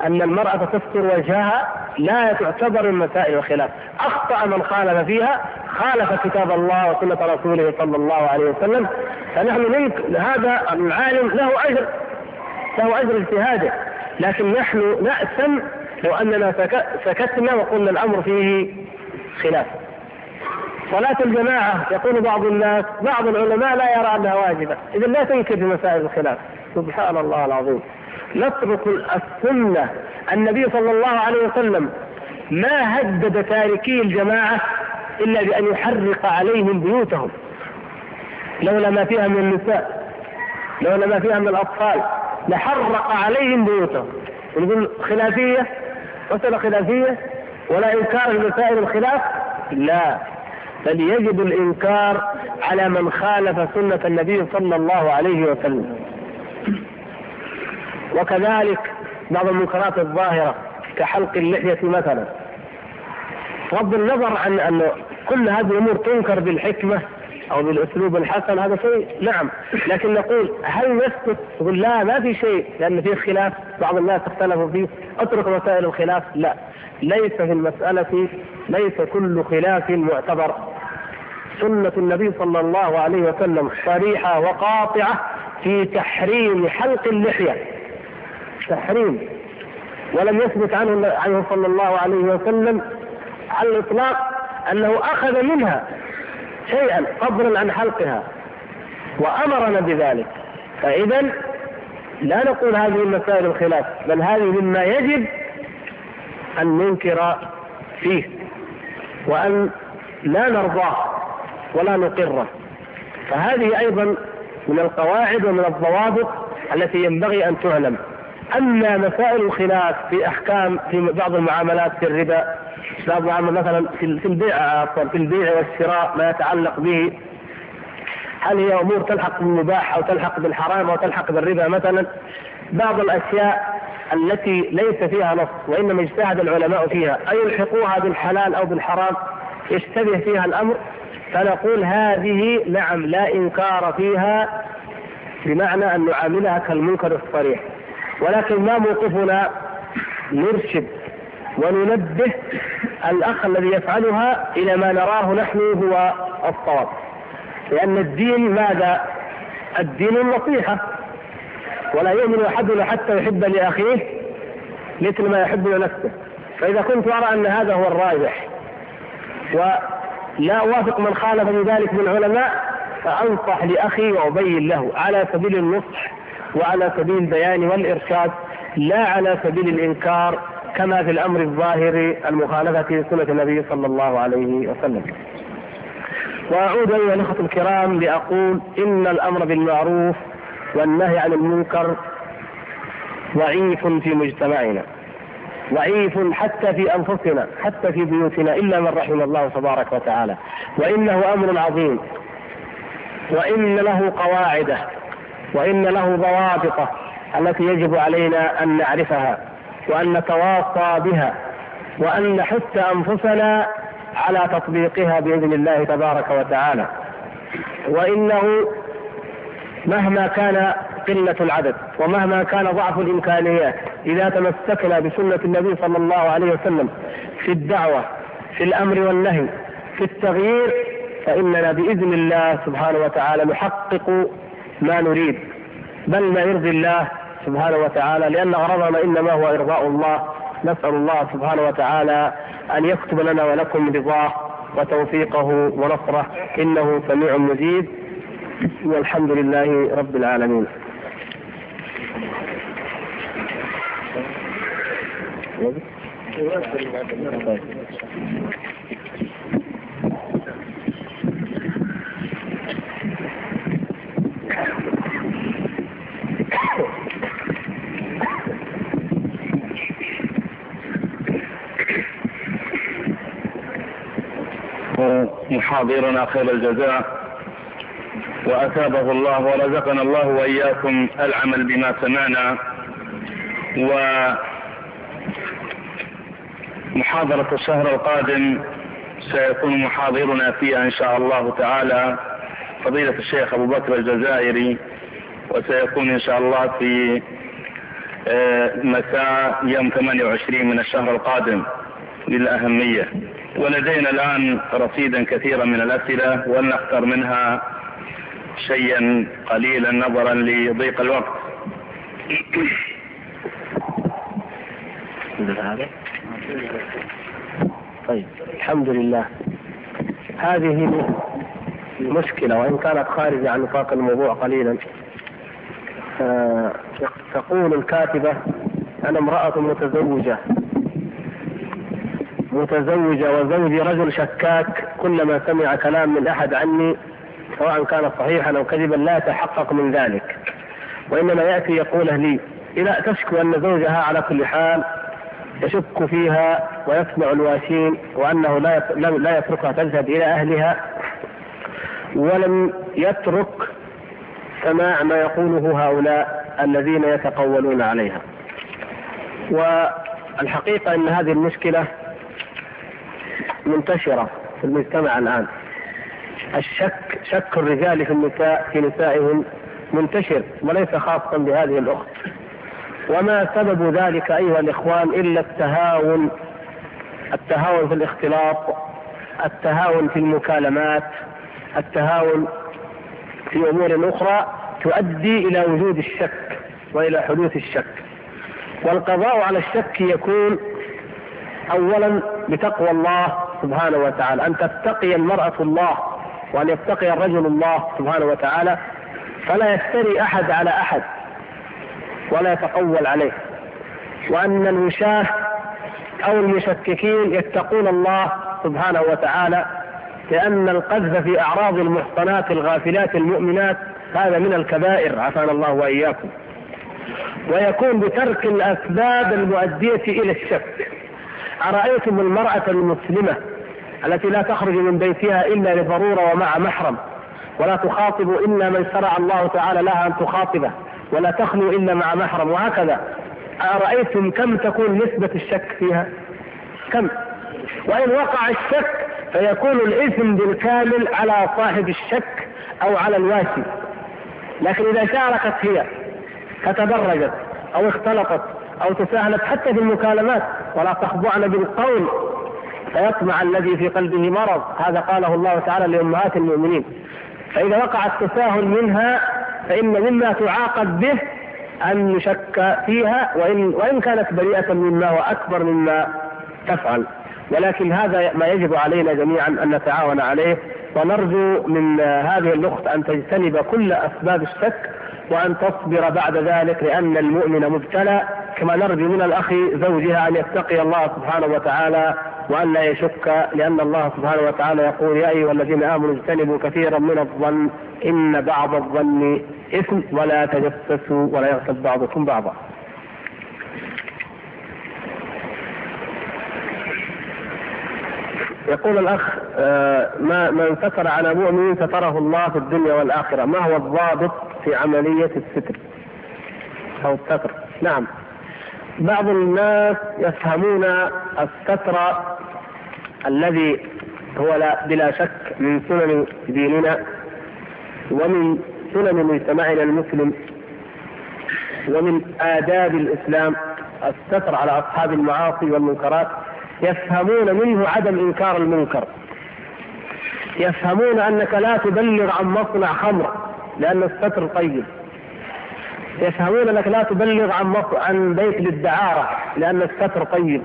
أن المرأة تستر وجهها لا تعتبر من مسائل الخلاف. أخطأ من خالف فيها خالف كتاب الله وسنة رسوله صلى الله عليه وسلم فنحن هذا العالم له أجر له أجر اجتهاده. لكن نحن نأثم لو أننا سكتنا وقلنا الأمر فيه خلاف. صلاة الجماعة يقول بعض الناس بعض العلماء لا يرى أنها واجبة. إذا لا تنكر مسائل الخلاف. سبحان الله العظيم. نترك السنة. النبي صلى الله عليه وسلم ما هدد تاركي الجماعة إلا بأن يحرق عليهم بيوتهم. لولا ما فيها من النساء لولا ما فيها من الأطفال. لحرق عليهم بيوتهم. نقول خلافية مسألة خلافية ولا إنكار لمسائل الخلاف؟ لا. بل يجب الإنكار على من خالف سنة النبي صلى الله عليه وسلم. وكذلك بعض المنكرات الظاهرة كحلق اللحية مثلا. بغض النظر عن أن كل هذه الأمور تنكر بالحكمة أو بالأسلوب الحسن هذا شيء نعم. لكن نقول هل نسكت تقول لا ما في شيء. لأن في خلاف بعض الناس اختلفوا فيه. اترك مسائل الخلاف؟ لا. ليس في المسألة ليس كل خلاف معتبر. سنة النبي صلى الله عليه وسلم صريحة وقاطعة في تحريم حلق اللحية. تحريم. ولم يثبت عنه عنه صلى الله عليه وسلم على الإطلاق أنه أخذ منها. شيئا فضلا عن حلقها وأمرنا بذلك. فإذا لا نقول هذه مسائل الخلاف بل هذه مما يجب أن ننكر فيه وأن لا نرضاه ولا نقره. فهذه أيضا من القواعد ومن الضوابط التي ينبغي أن تعلم. أما مسائل الخلاف في أحكام في بعض المعاملات في الربا بعض المعاملات مثلا في البيع عفوا في البيع والشراء ما يتعلق به. هل هي أمور تلحق بالمباح أو تلحق بالحرام أو تلحق بالربا؟ مثلا بعض الأشياء التي ليس فيها نص وإنما اجتهد العلماء فيها. ايلحقوها بالحلال أو بالحرام؟ يشتبه فيها الأمر. فنقول هذه نعم لا إنكار فيها بمعنى أن نعاملها كالمنكر الصريح. ولكن ما موقفنا؟ نرشد وننبه الأخ الذي يفعلها إلى ما نراه نحن هو الصواب. لأن الدين ماذا؟ الدين النصيحة. ولا يؤمن احدنا حتى يحب لأخيه مثل ما يحب لنفسه. فإذا كنت أرى أن هذا هو الراجح ولا أوافق من خالف ذلك من العلماء فأنصح لأخي وأبين له على سبيل النصح وعلى سبيل البيان والإرشاد لا على سبيل الإنكار كما في الأمر الظاهر المخالفة سنة النبي صلى الله عليه وسلم. وأعود أيها الأخوة الكرام لأقول إن الأمر بالمعروف والنهي عن المنكر ضعيف في مجتمعنا ضعيف حتى في أنفسنا حتى في بيوتنا إلا من رحم الله تبارك وتعالى. وإنه أمر عظيم. وإن له قواعده وإن له ضوابطه التي يجب علينا أن نعرفها. وأن نتواصى بها وأن نحث أنفسنا على تطبيقها بإذن الله تبارك وتعالى. وإنه مهما كان قلة العدد ومهما كان ضعف الإمكانيات إذا تمسكنا بسنة النبي صلى الله عليه وسلم في الدعوة في الأمر والنهي في التغيير فإننا بإذن الله سبحانه وتعالى نحقق ما نريد. بل ما يرضي الله سبحانه وتعالى لأن غرضنا إنما هو إرضاء الله. نسأل الله سبحانه وتعالى أن يكتب لنا ولكم رضاه وتوفيقه ونصره. إنه سميع مجيب. والحمد لله رب العالمين. محاضرنا خير الجزاء وأثابه الله ورزقنا الله وإياكم العمل بما سمعنا ومحاضرة الشهر القادم سيكون محاضرنا فيها إن شاء الله تعالى فضيلة الشيخ أبو بكر الجزائري وسيكون إن شاء الله في مساء يوم 28 من الشهر القادم للأهمية. ولدينا الآن رصيدا كثيرا من الأسئلة ولنختار منها شيئا قليلا نظرا لضيق الوقت. طيب الحمد لله. هذه مشكلة وإن كانت خارجة عن نطاق الموضوع قليلا. تقول الكاتبة أنا امرأة متزوجة. متزوجة وزوجي رجل شكاك كلما سمع كلام من أحد عني سواء كان صحيحا أو كذبا لا يتحقق من ذلك. وإنما يأتي يقوله لي إذا تشكو أن زوجها على كل حال يشك فيها ويسمع الواشين وأنه لا لا يتركها تذهب إلى أهلها ولم يترك سماع ما يقوله هؤلاء الذين يتقولون عليها. والحقيقة أن هذه المشكلة منتشرة في المجتمع الآن. الشك شك الرجال في النساء في نسائهم منتشر وليس خاصا بهذه الأخت. وما سبب ذلك أيها الإخوان إلا التهاون التهاون في الاختلاط التهاون في المكالمات التهاون في أمور أخرى تؤدي إلى وجود الشك وإلى حدوث الشك. والقضاء على الشك يكون أولا بتقوى الله سبحانه وتعالى. أن تتقي المرأة الله وأن يتقي الرجل الله سبحانه وتعالى فلا يفتري أحد على أحد ولا يتقول عليه. وأن الوشاة أو المشككين يتقون الله سبحانه وتعالى لأن القذف في أعراض المحصنات الغافلات المؤمنات هذا من الكبائر عافانا الله وإياكم. ويكون بترك الأسباب المؤدية إلى الشك. أرأيتم المرأة المسلمة التي لا تخرج من بيتها إلا لضرورة ومع محرم ولا تخاطب إلا من شرع الله تعالى لها أن تخاطبه ولا تخلو إلا مع محرم وهكذا. أرأيتم كم تكون نسبة الشك فيها؟ كم؟ وإن وقع الشك فيكون الإثم بالكامل على صاحب الشك أو على الواشي. لكن إذا شاركت هي فتدرجت أو اختلطت أو تساهلت حتى في المكالمات ولا تخضعن بالقول فيطمع الذي في قلبه مرض. هذا قاله الله تعالى لأمهات المؤمنين. فإذا وقع التساهل منها فإن مما تعاقب به أن يشك فيها وإن وإن كانت بريئة مما هو أكبر مما تفعل. ولكن هذا ما يجب علينا جميعا أن نتعاون عليه. ونرجو من هذه الأخت أن تجتنب كل أسباب الشك وأن تصبر بعد ذلك لأن المؤمن مبتلى كما نرجو من الأخ زوجها أن يتقي الله سبحانه وتعالى وأن لا يشك لأن الله سبحانه وتعالى يقول يا أيها الذين آمنوا اجتنبوا كثيرا من الظن إن بعض الظن إثم ولا تجسسوا ولا يغتب بعضكم بعضا. يقول الأخ آه، ما من ستر على مؤمن ستره الله في الدنيا والآخرة، ما هو الضابط في عملية الستر؟ أو الستر، نعم. بعض الناس يفهمون الستر الذي هو لا بلا شك من سنن ديننا ومن سنن مجتمعنا المسلم ومن آداب الإسلام الستر على أصحاب المعاصي والمنكرات يفهمون منه عدم إنكار المنكر يفهمون أنك لا تبلغ عن مصنع خمر لأن الستر طيب. يفهمون أنك لا تبلغ عن عن بيت للدعارة لأن الستر طيب.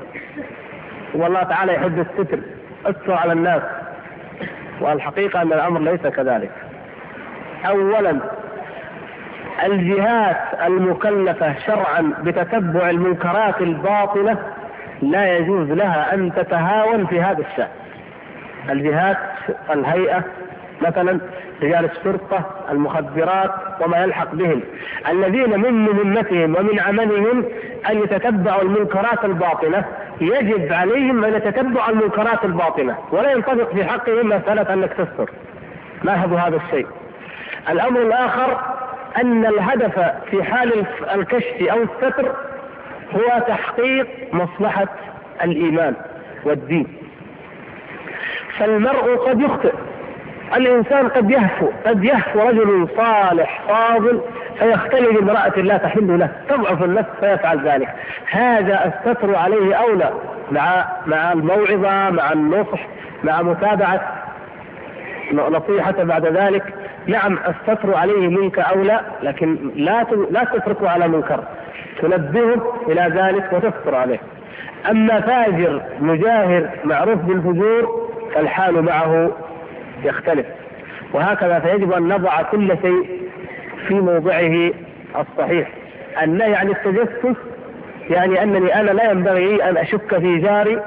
والله تعالى يحب الستر. استر على الناس. والحقيقة أن الأمر ليس كذلك. أولا الجهات المكلفة شرعا بتتبع المنكرات الباطلة لا يجوز لها أن تتهاون في هذا الشأن. الجهات الهيئة مثلا رجال الشرطة المخدرات وما يلحق بهم. الذين من مهمتهم ومن عملهم أن يتتبعوا المنكرات الباطنة يجب عليهم أن يتتبعوا المنكرات الباطنة ولا ينطبق في حقهم مسألة أنك تستر. لاحظوا هذا الشيء؟ الأمر الآخر أن الهدف في حال الكشف أو الستر هو تحقيق مصلحة الإيمان والدين. فالمرء قد يخطئ. الإنسان قد يهفو قد يهفو رجل صالح فاضل فيختلي بامرأة لا تحل له تضعف النفس فيفعل ذلك. هذا الستر عليه أولى مع مع الموعظة مع النصح مع متابعة نصيحة بعد ذلك. نعم الستر عليه منك أولى لكن لا لا تتركه على منكر. تنبهه إلى ذلك وتستر عليه. أما فاجر مجاهر معروف بالفجور فالحال معه يختلف. وهكذا فيجب أن نضع كل شيء في موضعه الصحيح. النهي عن التجسس يعني أنني أنا لا ينبغي أن أشك في جاري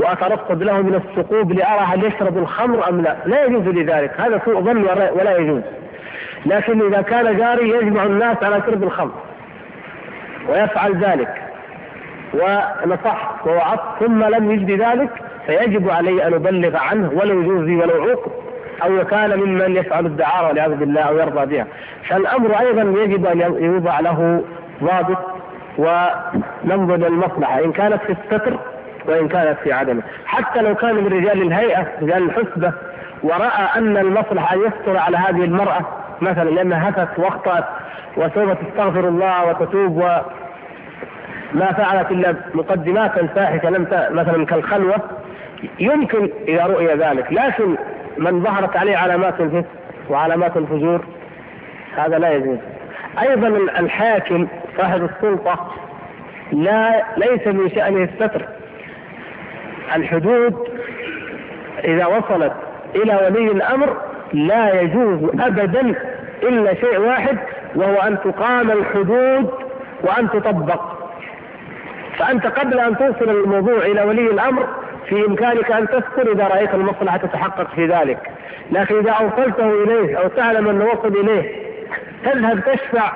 وأترصد له من الثقوب لأرى هل يشرب الخمر أم لا. لا يجوز لي ذلك هذا سوء ظن ولا يجوز. لكن إذا كان جاري يجمع الناس على شرب الخمر ويفعل ذلك ونصحت ووعظت ثم لم يجد ذلك فيجب علي أن أبلغ عنه ولو جوزي ولو عوق. أو كان ممن يفعل الدعارة والعياذ بالله أو يرضى بها. فالأمر أيضا يجب أن يوضع له ضابط وننظر للمصلحة إن كانت في الستر وإن كانت في عدمه. حتى لو كان من رجال الهيئة رجال الحسبة ورأى أن المصلحة أن يستر على هذه المرأة مثلا لأنها هفت وأخطأت وسوف تستغفر الله وتتوب وما فعلت إلا مقدمات فاحشة لم مثلا كالخلوة يمكن إذا رؤي ذلك. لكن من ظهرت عليه علامات الفسق وعلامات الفجور هذا لا يجوز. أيضا الحاكم صاحب السلطة لا ليس من شأنه الستر. الحدود إذا وصلت إلى ولي الأمر لا يجوز أبدا إلا شيء واحد وهو أن تقام الحدود وأن تطبق. فأنت قبل أن توصل الموضوع إلى ولي الأمر في إمكانك أن تذكر إذا رأيت المصلحة تتحقق في ذلك. لكن إذا أوصلته إليه أو تعلم أنه وصل إليه تذهب تشفع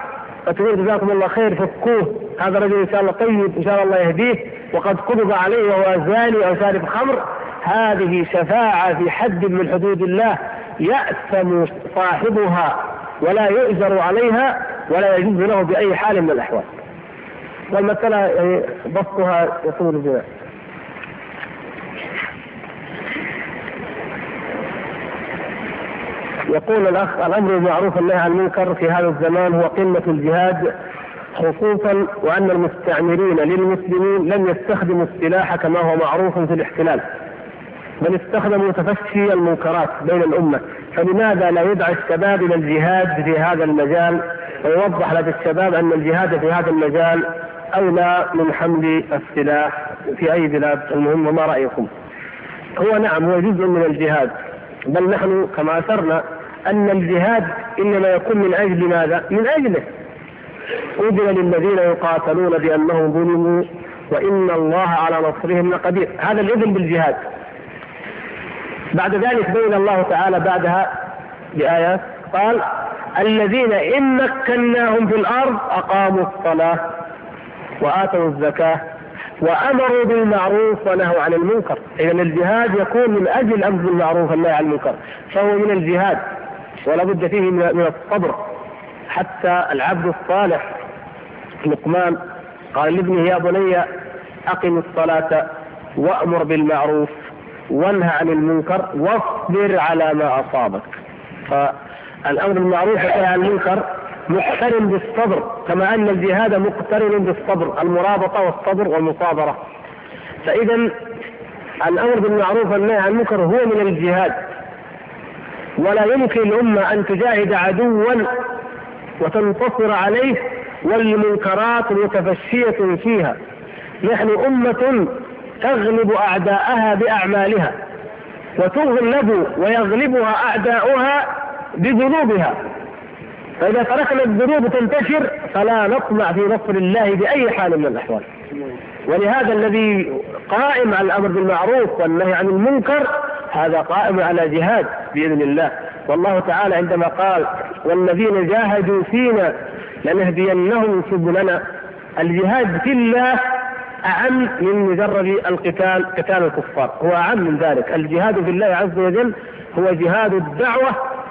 وتقول جزاكم الله خير فكوه. هذا رجل إن شاء الله طيب إن شاء الله يهديه. وقد قبض عليه وهو زاني أو شارب خمر. هذه شفاعة في حد من حدود الله يأثم صاحبها ولا يؤجر عليها ولا يجوز له بأي حال من الأحوال. والمسألة يعني بسطها يطول بها. يقول الأخ الأمر بالمعروف والنهي عن المنكر في هذا الزمان هو قمة الجهاد خصوصا وأن المستعمرين للمسلمين لم يستخدموا السلاح كما هو معروف في الاحتلال بل استخدموا تفشي المنكرات بين الأمة. فلماذا لا يدعى الشباب إلى الجهاد في هذا المجال؟ ويوضح لدى الشباب أن الجهاد في هذا المجال أولى من حمل السلاح في أي بلاد المهم وما رأيكم؟ هو نعم هو جزء من الجهاد. بل نحن كما أثرنا أن الجهاد إنما يكون من أجل ماذا؟ من أجله. أذن للذين يقاتلون بأنهم ظلموا وإن الله على نصرهم لقدير. هذا الإذن بالجهاد. بعد ذلك بين الله تعالى بعدها بآيات. قال الذين إن مكناهم في الأرض أقاموا الصلاة وآتوا الزكاة وأمروا بالمعروف ونهوا عن المنكر. إذا الجهاد يكون من أجل الأمر بالمعروف والنهي عن المنكر. فهو من الجهاد ولا بد فيه من الصبر. حتى العبد الصالح لقمان قال لابنه يا بني أقم الصلاة وأمر بالمعروف وانهى عن المنكر واصبر على ما أصابك. فالأمر بالمعروف والنهي عن المنكر مقترن بالصبر كما أن الجهاد مقترن بالصبر المرابطة والصبر والمصابرة. فإذا الأمر بالمعروف والنهي عن المنكر هو من الجهاد. ولا يمكن الأمة أن تجاهد عدوا وتنتصر عليه والمنكرات متفشية فيها. نحن أمة تغلب أعداءها بأعمالها وتغلب ويغلبها أعداؤها بذنوبها. فإذا تركنا الذنوب تنتشر فلا نطمع في نصر الله بأي حال من الأحوال. ولهذا الذي قائم على الأمر بالمعروف والنهي عن المنكر هذا قائم على جهاد بإذن الله. والله تعالى عندما قال والذين جاهدوا فينا لنهدينهم سبلنا الجهاد في الله أعم من مجرد القتال قتال الكفار. هو أعم من ذلك. الجهاد في الله عز وجل هو جهاد الدعوة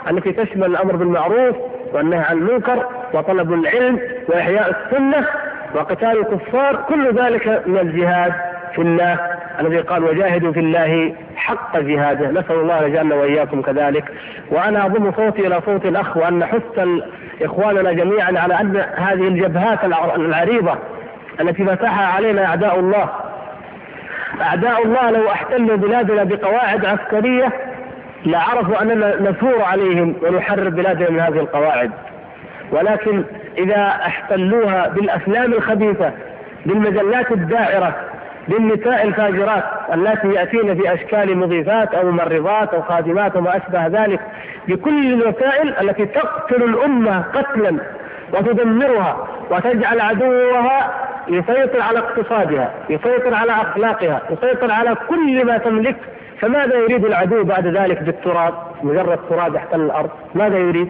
التي تشمل الأمر بالمعروف والنهي عن المنكر وطلب العلم وإحياء السنة وقتال الكفار كل ذلك من الجهاد في الله الذي قال وجاهدوا في الله حق جهاده نسأل الله ان يجعلنا وإياكم كذلك. وأنا أضم صوتي إلى صوت الأخ وأن نحث إخواننا جميعا على أن هذه الجبهات العريضة التي فتحها علينا أعداء الله أعداء الله لو أحتلوا بلادنا بقواعد عسكرية لعرفوا أننا نثور عليهم ونحرر بلادنا من هذه القواعد. ولكن إذا احتلوها بالأفلام الخبيثة بالمجلات الداعرة بالنساء الفاجرات التي يأتين في أشكال مضيفات أو ممرضات أو خادمات وما أشبه ذلك بكل الوسائل التي تقتل الأمة قتلا وتدمرها وتجعل عدوها يسيطر على اقتصادها يسيطر على أخلاقها يسيطر على كل ما تملك فماذا يريد العدو بعد ذلك بالتراب؟ مجرد تراب يحتل الأرض. ماذا يريد؟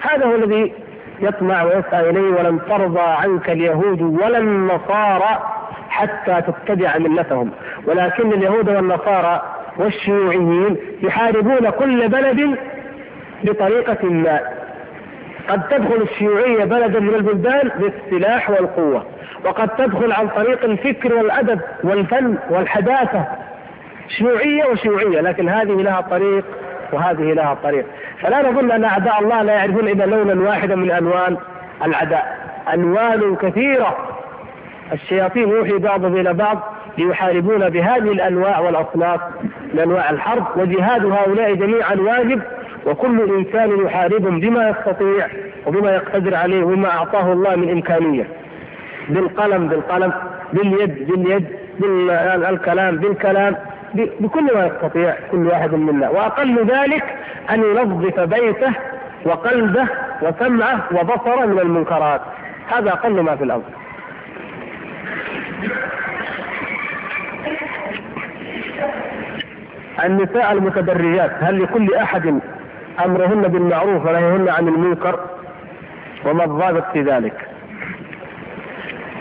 هذا هو الذي يطمع ويسعى إليه ولن ترضى عنك اليهود ولا النصارى حتى تتبع ملتهم. ولكن اليهود والنصارى والشيوعيين يحاربون كل بلد بطريقة ما. قد تدخل الشيوعية بلدا من البلدان بالسلاح والقوة وقد تدخل عن طريق الفكر والأدب والفن والحداثة شيوعية وشيوعية لكن هذه لها طريق وهذه لها طريق. فلا نظن أن أعداء الله لا يعرفون إلا لونا واحدا من ألوان العداء ألوان كثيرة. الشياطين يوحي بعضهم إلى بعض ليحاربون بهذه الأنواع والأصناف من أنواع الحرب وجهاد هؤلاء جميعا واجب وكل إنسان يحاربهم بما يستطيع وبما يقتدر عليه وما أعطاه الله من إمكانية. بالقلم بالقلم باليد باليد بالكلام بالكلام. بكل ما يستطيع كل واحد منا. وأقل ذلك أن ينظف بيته وقلبه وسمعه وبصره من المنكرات. هذا أقل ما في الامر النساء المتبرجات هل لكل أحد أمرهن بالمعروف ونهيهن عن المنكر؟ وما الضابط في ذلك؟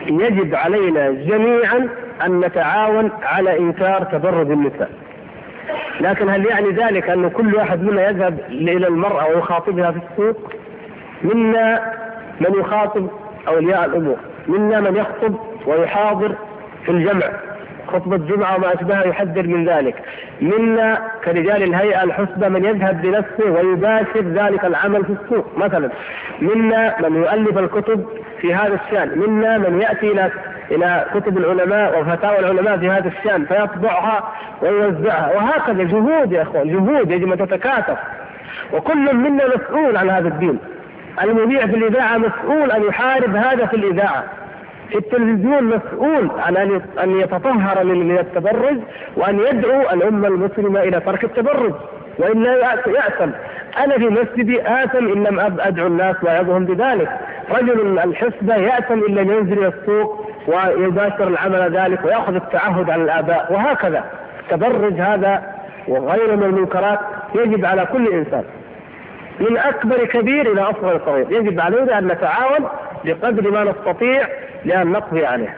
يجب علينا جميعا أن نتعاون على إنكار تبرج النساء. لكن هل يعني ذلك أن كل واحد منا يذهب إلى المرأة ويخاطبها في السوق؟ منا من يخاطب أولياء الأمور منا من يخطب ويحاضر في الجمع. خطبة جمعة وما أشبهها يحذر من ذلك. منا كرجال الهيئة الحسبة من يذهب بنفسه ويباشر ذلك العمل في السوق مثلا. منا من يؤلف الكتب في هذا الشأن منا من يأتي إلى إلى كتب العلماء وفتاوى العلماء في هذا الشأن فيطبعها ويوزعها. وهكذا جهود يا إخوان جهود يجب أن تتكاتف وكل منا مسؤول عن هذا الدين. المذيع في الإذاعة مسؤول أن يحارب هذا في الإذاعة. التلفزيون مسؤول عن أن أن يتطهر من التبرج وأن يدعو الأمة المسلمة إلى ترك التبرج. والا ياثم أنا في مسجدي آثم إن لم أدعو الناس وأعظهم بذلك. رجل الحسبة يأثم إن لم ينزل إلى السوق ويباشر العمل ذلك ويأخذ التعهد عن الآباء وهكذا. التبرج هذا وغيره من المنكرات يجب على كل إنسان. من أكبر كبير إلى أصغر صغير يجب علينا أن نتعاون بقدر ما نستطيع لأن نقضي عليه.